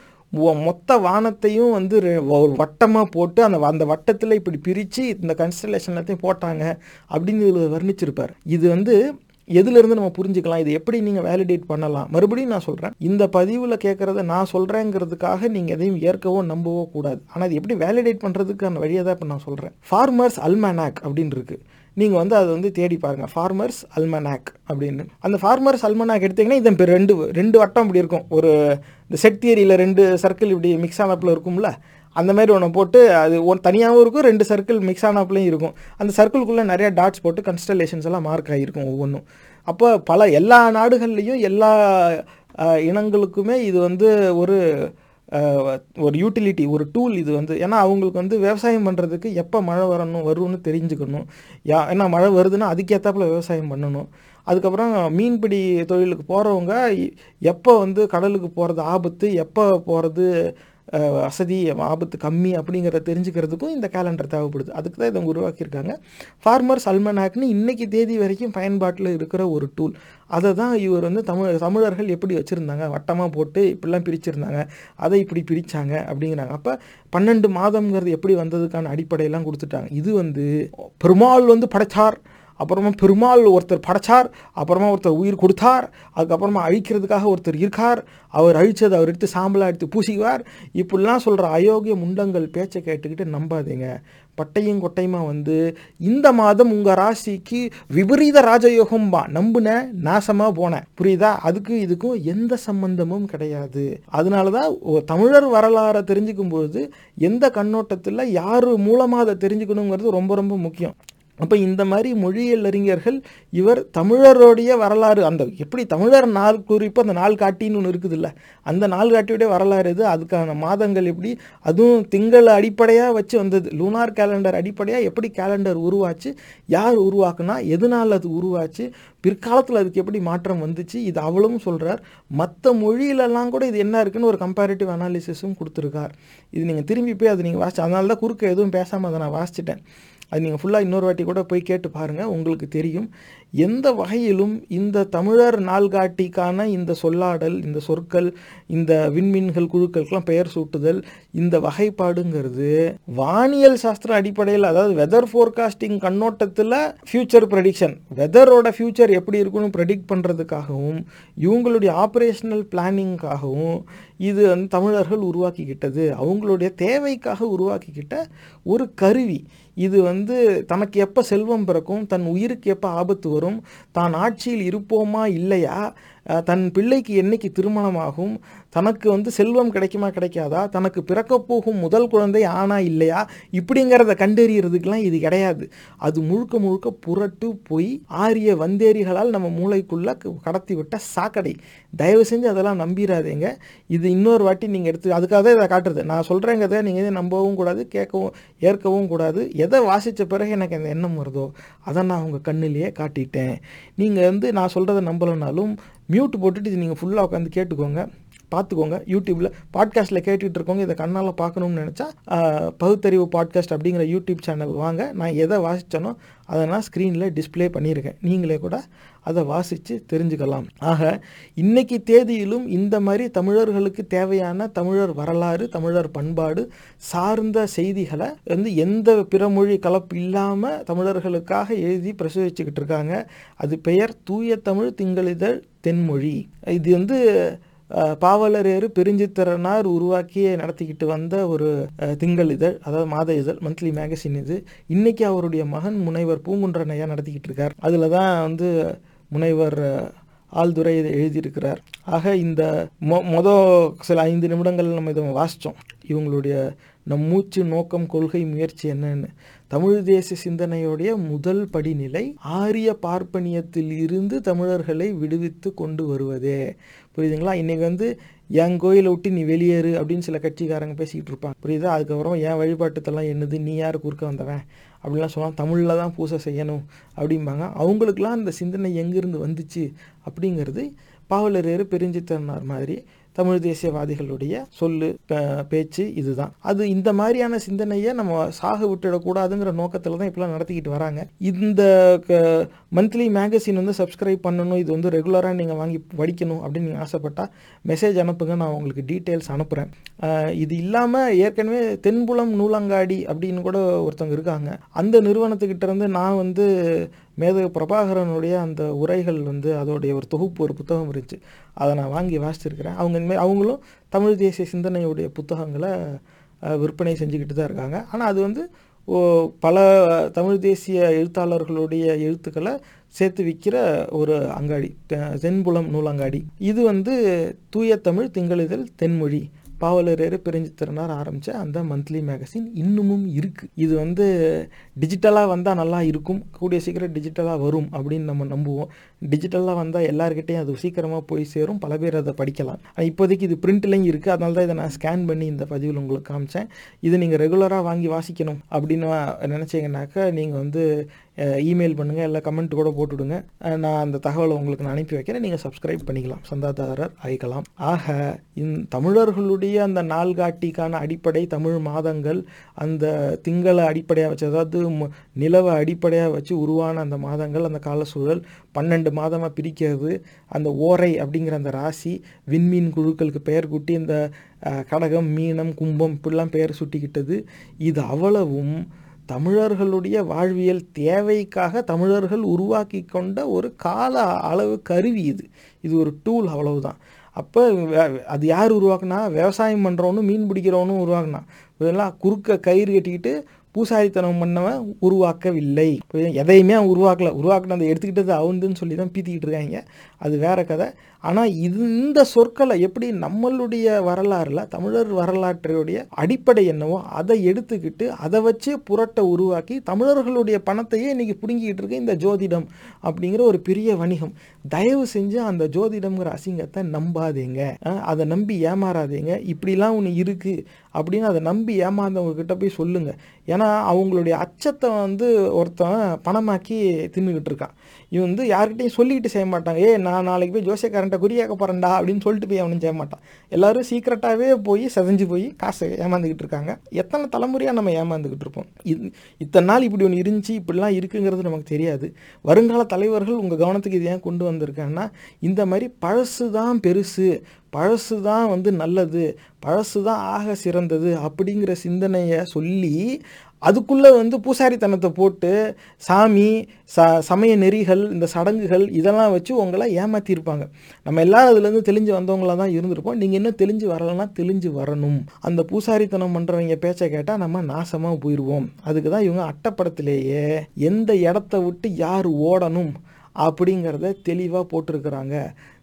மொத்த வானத்தையும் வந்து ஒரு வட்டமாக போட்டு அந்த அந்த வட்டத்தில் இப்படி பிரித்து இந்த கன்ஸ்டலேஷன் எல்லாத்தையும் போட்டாங்க அப்படின்னு இதில் வர்ணிச்சிருப்பார். இது வந்து எதுலேருந்து நம்ம புரிஞ்சுக்கலாம். இது எப்படி நீங்கள் வேலிடேட் பண்ணலாம்? மறுபடியும் நான் சொல்கிறேன் இந்த பதிவில் கேட்குறத நான் சொல்கிறேங்கிறதுக்காக நீங்கள் எதையும் ஏற்கவோ நம்பவோ கூடாது. ஆனால் இது எப்படி வேலிடேட் பண்ணுறதுக்கான வழியை தான் இப்போ நான் சொல்கிறேன் ஃபார்மர்ஸ் அல்மனாக் அப்படின்னு இருக்குது நீங்கள் வந்து அதை வந்து தேடி பாருங்கள் ஃபார்மர்ஸ் அல்மனாக் அப்படின்னு. அந்த ஃபார்மர்ஸ் அல்மனாக் எடுத்தீங்கன்னா இது பேர் ரெண்டு ரெண்டு வட்டம் இப்படி இருக்கும். ஒரு இந்த செட் தியரியில் ரெண்டு சர்க்கிள் இப்படி மிக்ஸ் ஆனப்பில் இருக்கும்ல அந்த மாதிரி ஒன்று போட்டு அது ஒன் தனியாகவும் இருக்கும் ரெண்டு சர்க்கிள் மிக்ஸ் ஆனப்லையும் இருக்கும். அந்த சர்க்கிள்குள்ளே நிறையா டாட்ஸ் போட்டு கன்ஸ்டலேஷன்ஸ் எல்லாம் மார்க் ஆகிருக்கும் ஒவ்வொன்றும். அப்போ பல எல்லா நாடுகள்லேயும் எல்லா இனங்களுக்குமே இது வந்து ஒரு ஒரு யூட்டிலிட்டி ஒரு டூல் இது வந்து ஏன்னா அவங்களுக்கு வந்து விவசாயம் பண்ணுறதுக்கு எப்போ மழை வரணும் வரும்னு தெரிஞ்சுக்கணும். யா ஏன்னா மழை வருதுன்னா அதுக்கேற்றாப்புல விவசாயம் பண்ணணும். அதுக்கப்புறம் மீன்பிடி தொழிலுக்கு போகிறவங்க எப்போ வந்து கடலுக்கு போகிறது ஆபத்து எப்போ போகிறது வசதி ஆபத்து கம்மி அப்படிங்கிறத தெரிஞ்சுக்கிறதுக்கும் இந்த கேலண்டர் தேவைப்படுது. அதுக்கு தான் இதை உருவாக்கியிருக்காங்க. ஃபார்மர்ஸ் அல்மனாக்னு இன்னைக்கு தேதி வரைக்கும் பயன்பாட்டில் இருக்கிற ஒரு டூல் அதை தான் இவர் வந்து தமிழ் தமிழர்கள் எப்படி வச்சுருந்தாங்க? வட்டமாக போட்டு இப்படிலாம் பிரிச்சிருந்தாங்க. அதை இப்படி பிரித்தாங்க அப்படிங்கிறாங்க. அப்போ பன்னெண்டு மாதம்ங்கிறது எப்படி வந்ததுக்கான அடிப்படையெல்லாம் கொடுத்துட்டாங்க. இது வந்து பெருமாள் வந்து படைச்சார். அப்புறமா பெருமாள் ஒருத்தர் படைச்சார் அப்புறமா ஒருத்தர் உயிர் கொடுத்தார் அதுக்கப்புறமா அழிக்கிறதுக்காக ஒருத்தர் இருக்கார் அவர் அழித்தது அவர் எடுத்து சாம்பலாக எடுத்து பூசிக்குவார். இப்படிலாம் சொல்கிற அயோக்கிய முண்டங்கள் பேச்சை கேட்டுக்கிட்டு நம்பாதீங்க. பட்டையும் கொட்டையுமா வந்து இந்த மாதம் உங்கள் ராசிக்கு விபரீத ராஜயோகம் பா நம்புனேன் நாசமாக போனேன் புரியுதா? அதுக்கு இதுக்கும் எந்த சம்பந்தமும் கிடையாது. அதனால தான் தமிழர் வரலாறை தெரிஞ்சுக்கும் போது எந்த கண்ணோட்டத்தில் யார் மூலமாக அதை தெரிஞ்சுக்கணுங்கிறது ரொம்ப ரொம்ப முக்கியம். அப்போ இந்த மாதிரி மொழியியல் அறிஞர்கள் இவர் தமிழருடைய வரலாறு அந்த எப்படி தமிழர் நாள் குறிப்பு அந்த நாள் காட்டின்னு ஒன்று இருக்குதுல்ல அந்த நாள் காட்டியுடைய வரலாறு இது அதுக்கான மாதங்கள் எப்படி? அதுவும் திங்களை அடிப்படையாக வச்சு வந்தது லூனார் கேலண்டர் அடிப்படையாக எப்படி கேலண்டர் உருவாச்சு யார் உருவாக்குனா எதனால் அது உருவாச்சு பிற்காலத்தில் அதுக்கு எப்படி மாற்றம் வந்துச்சு இது அவளும் சொல்கிறார் மற்ற மொழியிலெல்லாம் கூட இது என்ன இருக்குன்னு ஒரு கம்பேரிட்டிவ் அனாலிசிஸும் கொடுத்துருக்கார். இது நீங்கள் திரும்பி போய் அதை நீங்கள் வாசிச்சு அதனால தான் குறுக்க எதுவும் பேசாமல் அதை நான் வாசிச்சிட்டேன். அது நீங்கள் ஃபுல்லாக இன்னொரு வாட்டி கூட போய் கேட்டு பாருங்கள் உங்களுக்கு தெரியும். எந்த வகையிலும் இந்த தமிழர் நாள்காட்டிக்கான இந்த சொல்லாடல் இந்த சொற்கள் இந்த விண்மீன்கள் குழுக்களுக்கெல்லாம் பெயர் சூட்டுதல் இந்த வகைப்பாடுங்கிறது வானியல் சாஸ்திர அடிப்படையில் அதாவது வெதர் ஃபோர்காஸ்டிங் கண்ணோட்டத்தில் ஃபியூச்சர் ப்ரெடிக்ஷன் வெதரோட ஃபியூச்சர் எப்படி இருக்குன்னு ப்ரெடிக்ட் பண்ணுறதுக்காகவும் இவங்களுடைய ஆப்ரேஷனல் பிளானிங்காகவும் இது வந்து தமிழர்கள் உருவாக்கிக்கிட்டது. அவங்களுடைய தேவைக்காக உருவாக்கிக்கிட்ட ஒரு கருவி. இது வந்து தனக்கு எப்போ செல்வம் பிறக்கும் தன் உயிருக்கு எப்போ ஆபத்து வரும் தான் ஆட்சியில் இருப்போமா இல்லையா? தன் பிள்ளைக்கு என்னைக்கு திருமணமாகும்? தனக்கு வந்து செல்வம் கிடைக்குமா கிடைக்காதா? தனக்கு பிறக்கப் போகும் முதல் குழந்தை ஆனா இல்லையா? இப்படிங்கிறத கண்டறியறதுக்கெல்லாம் இது கிடையாது. அது முழுக்க முழுக்க புரட்டு போய் ஆரிய வந்தேரிகளால் நம்ம மூளைக்குள்ள கடத்தி விட்ட சாக்கடை. தயவு செஞ்சு அதெல்லாம் நம்பிடாதீங்க இது இன்னொரு வாட்டி நீங்கள் எடுத்து அதுக்காக தான் இதை காட்டுறது. நான் சொல்கிறேங்கிறத நீங்கள் இதை நம்பவும் கூடாது கேட்கவும் ஏற்கவும் கூடாது. எதை வாசித்த பிறகு எனக்கு அந்த எண்ணம் வருதோ அதை நான் உங்கள் கண்ணிலேயே காட்டிட்டேன். நீங்கள் வந்து நான் சொல்கிறத நம்பலைனாலும் மியூட் போட்டுட்டு இது நீங்கள் ஃபுல்லாக உட்காந்து கேட்டுக்கோங்க. பார்த்துக்கோங்க. யூடியூப்பில் பாட்காஸ்ட்டில் கேட்டுட்டு இருக்கவங்க இதை கண்ணால் பார்க்கணும்னு நினச்சா பகுத்தறிவு பாட்காஸ்ட் அப்படிங்கிற யூடியூப் சேனல் வாங்க. நான் எதை வாசித்தனோ அதை நான் ஸ்க்ரீனில் டிஸ்ப்ளே பண்ணியிருக்கேன். நீங்களே கூட அதை வாசித்து தெரிஞ்சுக்கலாம். ஆக இன்னைக்கு தேதியிலும் இந்த மாதிரி தமிழர்களுக்கு தேவையான தமிழர் வரலாறு தமிழர் பண்பாடு சார்ந்த செய்திகளை வந்து எந்த பிறமொழி கலப்பு இல்லாமல் தமிழர்களுக்காக எழுதி பிரசுரிச்சுக்கிட்டு இருக்காங்க அது பெயர் தூய தமிழ் திங்களிதழ் தென்மொழி. இது வந்து பாவலர் பாவலரேறு பெருஞ்சித்திரனார் உருவாக்கி நடத்திக்கிட்டு வந்த ஒரு திங்கள் இதழ் அதாவது மாத இதழ் மந்த்லி மேகசின் இது. இன்னைக்கு அவருடைய மகன் முனைவர் பூங்குன்றன் ஐயா நடத்திக்கிட்டு இருக்கார் அதில் தான் வந்து முனைவர் ஆழ்துறை இதை எழுதியிருக்கிறார். ஆக இந்த மொ மொத சில ஐந்து நிமிடங்கள் நம்ம இதை வாசித்தோம் இவங்களுடைய நம் மூச்சு நோக்கம் கொள்கை முயற்சி என்னன்னு. தமிழ் தேசிய சிந்தனையுடைய முதல் படிநிலை ஆரிய பார்ப்பனியத்தில் இருந்து தமிழர்களை விடுவித்து கொண்டு வருவதே. புரியுதுங்களா? இன்றைக்கி வந்து என் கோயிலை விட்டு நீ வெளியேறு அப்படின்னு சில கட்சிக்காரங்க பேசிக்கிட்டு இருப்பாங்க. புரியுதா? அதுக்கப்புறம் என் வழிபாட்டுத்தெல்லாம் என்னது? நீ யார்? குறுக்க வந்தவன்? அப்படிலாம் சொன்னால் தமிழில் தான் பூசை செய்யணும் அப்படிம்பாங்க. அவங்களுக்குலாம் அந்த சிந்தனை எங்கேருந்து வந்துச்சு? அப்படிங்கிறது பாவலரேறு பெருஞ்சித்தனார் மாதிரி தமிழ் தேசியவாதிகளுடைய சொல்லு பேச்சு இதுதான். அது இந்த மாதிரியான சிந்தனையை நம்ம சாக விட்டுடக்கூடாதுங்கிற நோக்கத்தில் தான் இப்பெல்லாம் நடத்திக்கிட்டு வராங்க. இந்த மந்த்லி மேகசின் வந்து சப்ஸ்கிரைப் பண்ணணும் இது வந்து ரெகுலராக நீங்கள் வாங்கி படிக்கணும் அப்படின்னு நீங்கள் ஆசைப்பட்டால் மெசேஜ் அனுப்புங்க நான் உங்களுக்கு டீட்டெயில்ஸ் அனுப்புகிறேன் இது இல்லாமல் ஏற்கனவே தென்புலம் நூலங்காடி அப்படின்னு கூட ஒருத்தவங்க இருக்காங்க. அந்த நிறுவனத்துக்கிட்ட இருந்து நான் வந்து மேதகு பிரபாகரனுடைய அந்த உரைகள் வந்து அதோடைய ஒரு தொகுப்பு ஒரு புத்தகம் இருந்துச்சு. அதை நான் வாங்கி வாசிச்சிருக்கிறேன். அவங்க இனிமேல் அவங்களும் தமிழ் தேசிய சிந்தனையுடைய புத்தகங்களை விற்பனை செஞ்சுக்கிட்டு தான் இருக்காங்க. ஆனால் அது வந்து ஓ, பல தமிழ் தேசிய எழுத்தாளர்களுடைய எழுத்துக்களை சேர்த்து விற்கிற ஒரு அங்காடி தென்புலம் நூலங்காடி. இது வந்து தூய தமிழ் திங்களிதழ் தென்மொழி. பாவலரேறு திறனார் ஆரம்பித்த அந்த மந்த்லி மேகசின் இன்னமும் இருக்குது இது வந்து டிஜிட்டலாக வந்தால் நல்லா இருக்கும். கூடிய சீக்கிரம் டிஜிட்டலாக வரும் அப்படின்னு நம்ம நம்புவோம். டிஜிட்டலாக வந்தால் எல்லாருக்கிட்டையும் அது சீக்கிரமாக போய் சேரும். பல பேர் அதை படிக்கலாம். இப்போதைக்கு இது பிரிண்ட்லையும் இருக்குது அதனால தான் இதை நான் ஸ்கேன் பண்ணி இந்த பதிவில் உங்களுக்கு காமிச்சேன். இது நீங்கள் ரெகுலராக வாங்கி வாசிக்கணும் அப்படின்னு நினச்சிங்கனாக்கா நீங்கள் வந்து இமெயில் பண்ணுங்கள் இல்லை கமெண்ட் கூட போட்டுவிடுங்க நான் அந்த தகவலை உங்களுக்கு நான் அனுப்பி வைக்கிறேன். நீங்கள் சப்ஸ்கிரைப் பண்ணிக்கலாம். சந்தாதாரர் ஆகிக்கலாம் ஆக இந் தமிழர்களுடைய அந்த நாள்காட்டிக்கான அடிப்படை தமிழ் மாதங்கள் அந்த திங்களை அடிப்படையாக வச்சு அதாவது நிலவை அடிப்படையாக வச்சு உருவான அந்த மாதங்கள் அந்த கால சூழல் பன்னெண்டு மாதமாக பிரிக்கிறது. அந்த ஓரை அப்படிங்கிற அந்த ராசி விண்மீன் குழுக்களுக்கு பெயர் கூட்டி இந்த கடகம் மீனம் கும்பம் இப்படிலாம் பெயர் சுட்டிக்கிட்டது. இது அவ்வளவும் தமிழர்களுடைய வாழ்வியல் தேவைக்காக தமிழர்கள் உருவாக்கி கொண்ட ஒரு கால அளவு கருவி இது. இது ஒரு டூல் அவ்வளவுதான். அப்போ அது யார் உருவாக்குனா விவசாயம் பண்ணுறவனும் மீன் பிடிக்கிறவனும் உருவாக்குனா. இதெல்லாம் குறுக்க கயிறு கட்டிக்கிட்டு பூசாரித்தனம் பண்ணவன் உருவாக்கவில்லை. எதையுமே அவன் உருவாக்கல. அதை எடுத்துக்கிட்டது அவந்துன்னு சொல்லி தான் பீத்திக்கிட்டு இருக்காங்க. அது வேற கதை. ஆனால் இது இந்த சொற்களை எப்படி நம்மளுடைய வரலாறில் தமிழர் வரலாற்றுடைய அடிப்படை என்னவோ அதை எடுத்துக்கிட்டு அதை வச்சே புரட்டை உருவாக்கி தமிழர்களுடைய பணத்தையே இன்றைக்கி பிடுங்கிக்கிட்டு இருக்க இந்த ஜோதிடம் அப்படிங்கிற ஒரு பெரிய வணிகம். தயவு செஞ்சு அந்த ஜோதிடம்ங்கிற அசிங்கத்தை நம்பாதீங்க. அதை நம்பி ஏமாறாதீங்க. இப்படிலாம் ஒன்று இருக்குது அப்படின்னு அதை நம்பி ஏமாந்தவங்க கிட்ட போய் சொல்லுங்கள் ஏன்னா அவங்களுடைய அச்சத்தை வந்து ஒருத்தன் பணமாக்கி தின்னுக்கிட்டு இருக்கான். இவன் வந்து யார்கிட்டையும் சொல்லிக்கிட்டு செய்ய மாட்டான். ஏ நான் நாளைக்கு போய் ஜோசியக்காரன்ட்ட குறியாக்க போகிறேன்டா அப்படின்னு சொல்லிட்டு போய் அவனும் செய்ய மாட்டான். எல்லாரும் சீக்கிரட்டாகவே போய் செதஞ்சு போய் காசு ஏமாந்துக்கிட்டு இருக்காங்க. எத்தனை தலைமுறையாக நம்ம ஏமாந்துக்கிட்டு இருப்போம்? இத்தனை நாள் இப்படி ஒன்று இருந்துச்சு இப்படிலாம் இருக்குங்கிறது நமக்கு தெரியாது. வருங்கால தலைவர்கள் உங்கள் கவனத்துக்கு இது ஏன் கொண்டு வந்திருக்காங்கன்னா இந்த மாதிரி பழசு தான் பெருசு பழசு தான் வந்து நல்லது பழசு தான் ஆக சிறந்தது அப்படிங்கிற சிந்தனையை சொல்லி அதுக்குள்ளே வந்து பூசாரித்தனத்தை போட்டு சாமி ச சமய நெறிகள் இந்த சடங்குகள் இதெல்லாம் வச்சு உங்களை ஏமாற்றிருப்பாங்க நம்ம எல்லாரும் அதுலேருந்து தெளிஞ்சு வந்தவங்களாக தான் இருந்திருப்போம். நீங்கள் இன்னும் தெளிஞ்சு வரலைன்னா தெளிஞ்சு வரணும். அந்த பூசாரித்தனம் பண்ணுறவங்க பேச்சை கேட்டால் நம்ம நாசமாக போயிடுவோம் அதுக்கு தான் இவங்க அட்டப்படத்திலேயே எந்த இடத்த விட்டு யார் ஓடணும் அப்படிங்கிறத தெளிவாக போட்டிருக்கிறாங்க.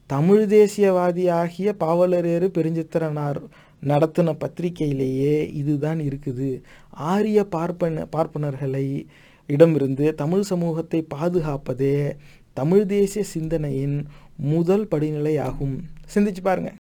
தமிழ் தேசியவாதி ஆகிய பாவலரேறு பெருஞ்சித்திரனார் நடத்தின பத்திரிகையிலேயே இதுதான் இருக்குது. ஆரிய பார்ப்பன பார்ப்பனர்களை இடமிருந்து தமிழ் சமூகத்தை பாதுகாப்பதே தமிழ் தேசிய சிந்தனையின் முதல் படிநிலை ஆகும் சிந்திச்சு பாருங்கள்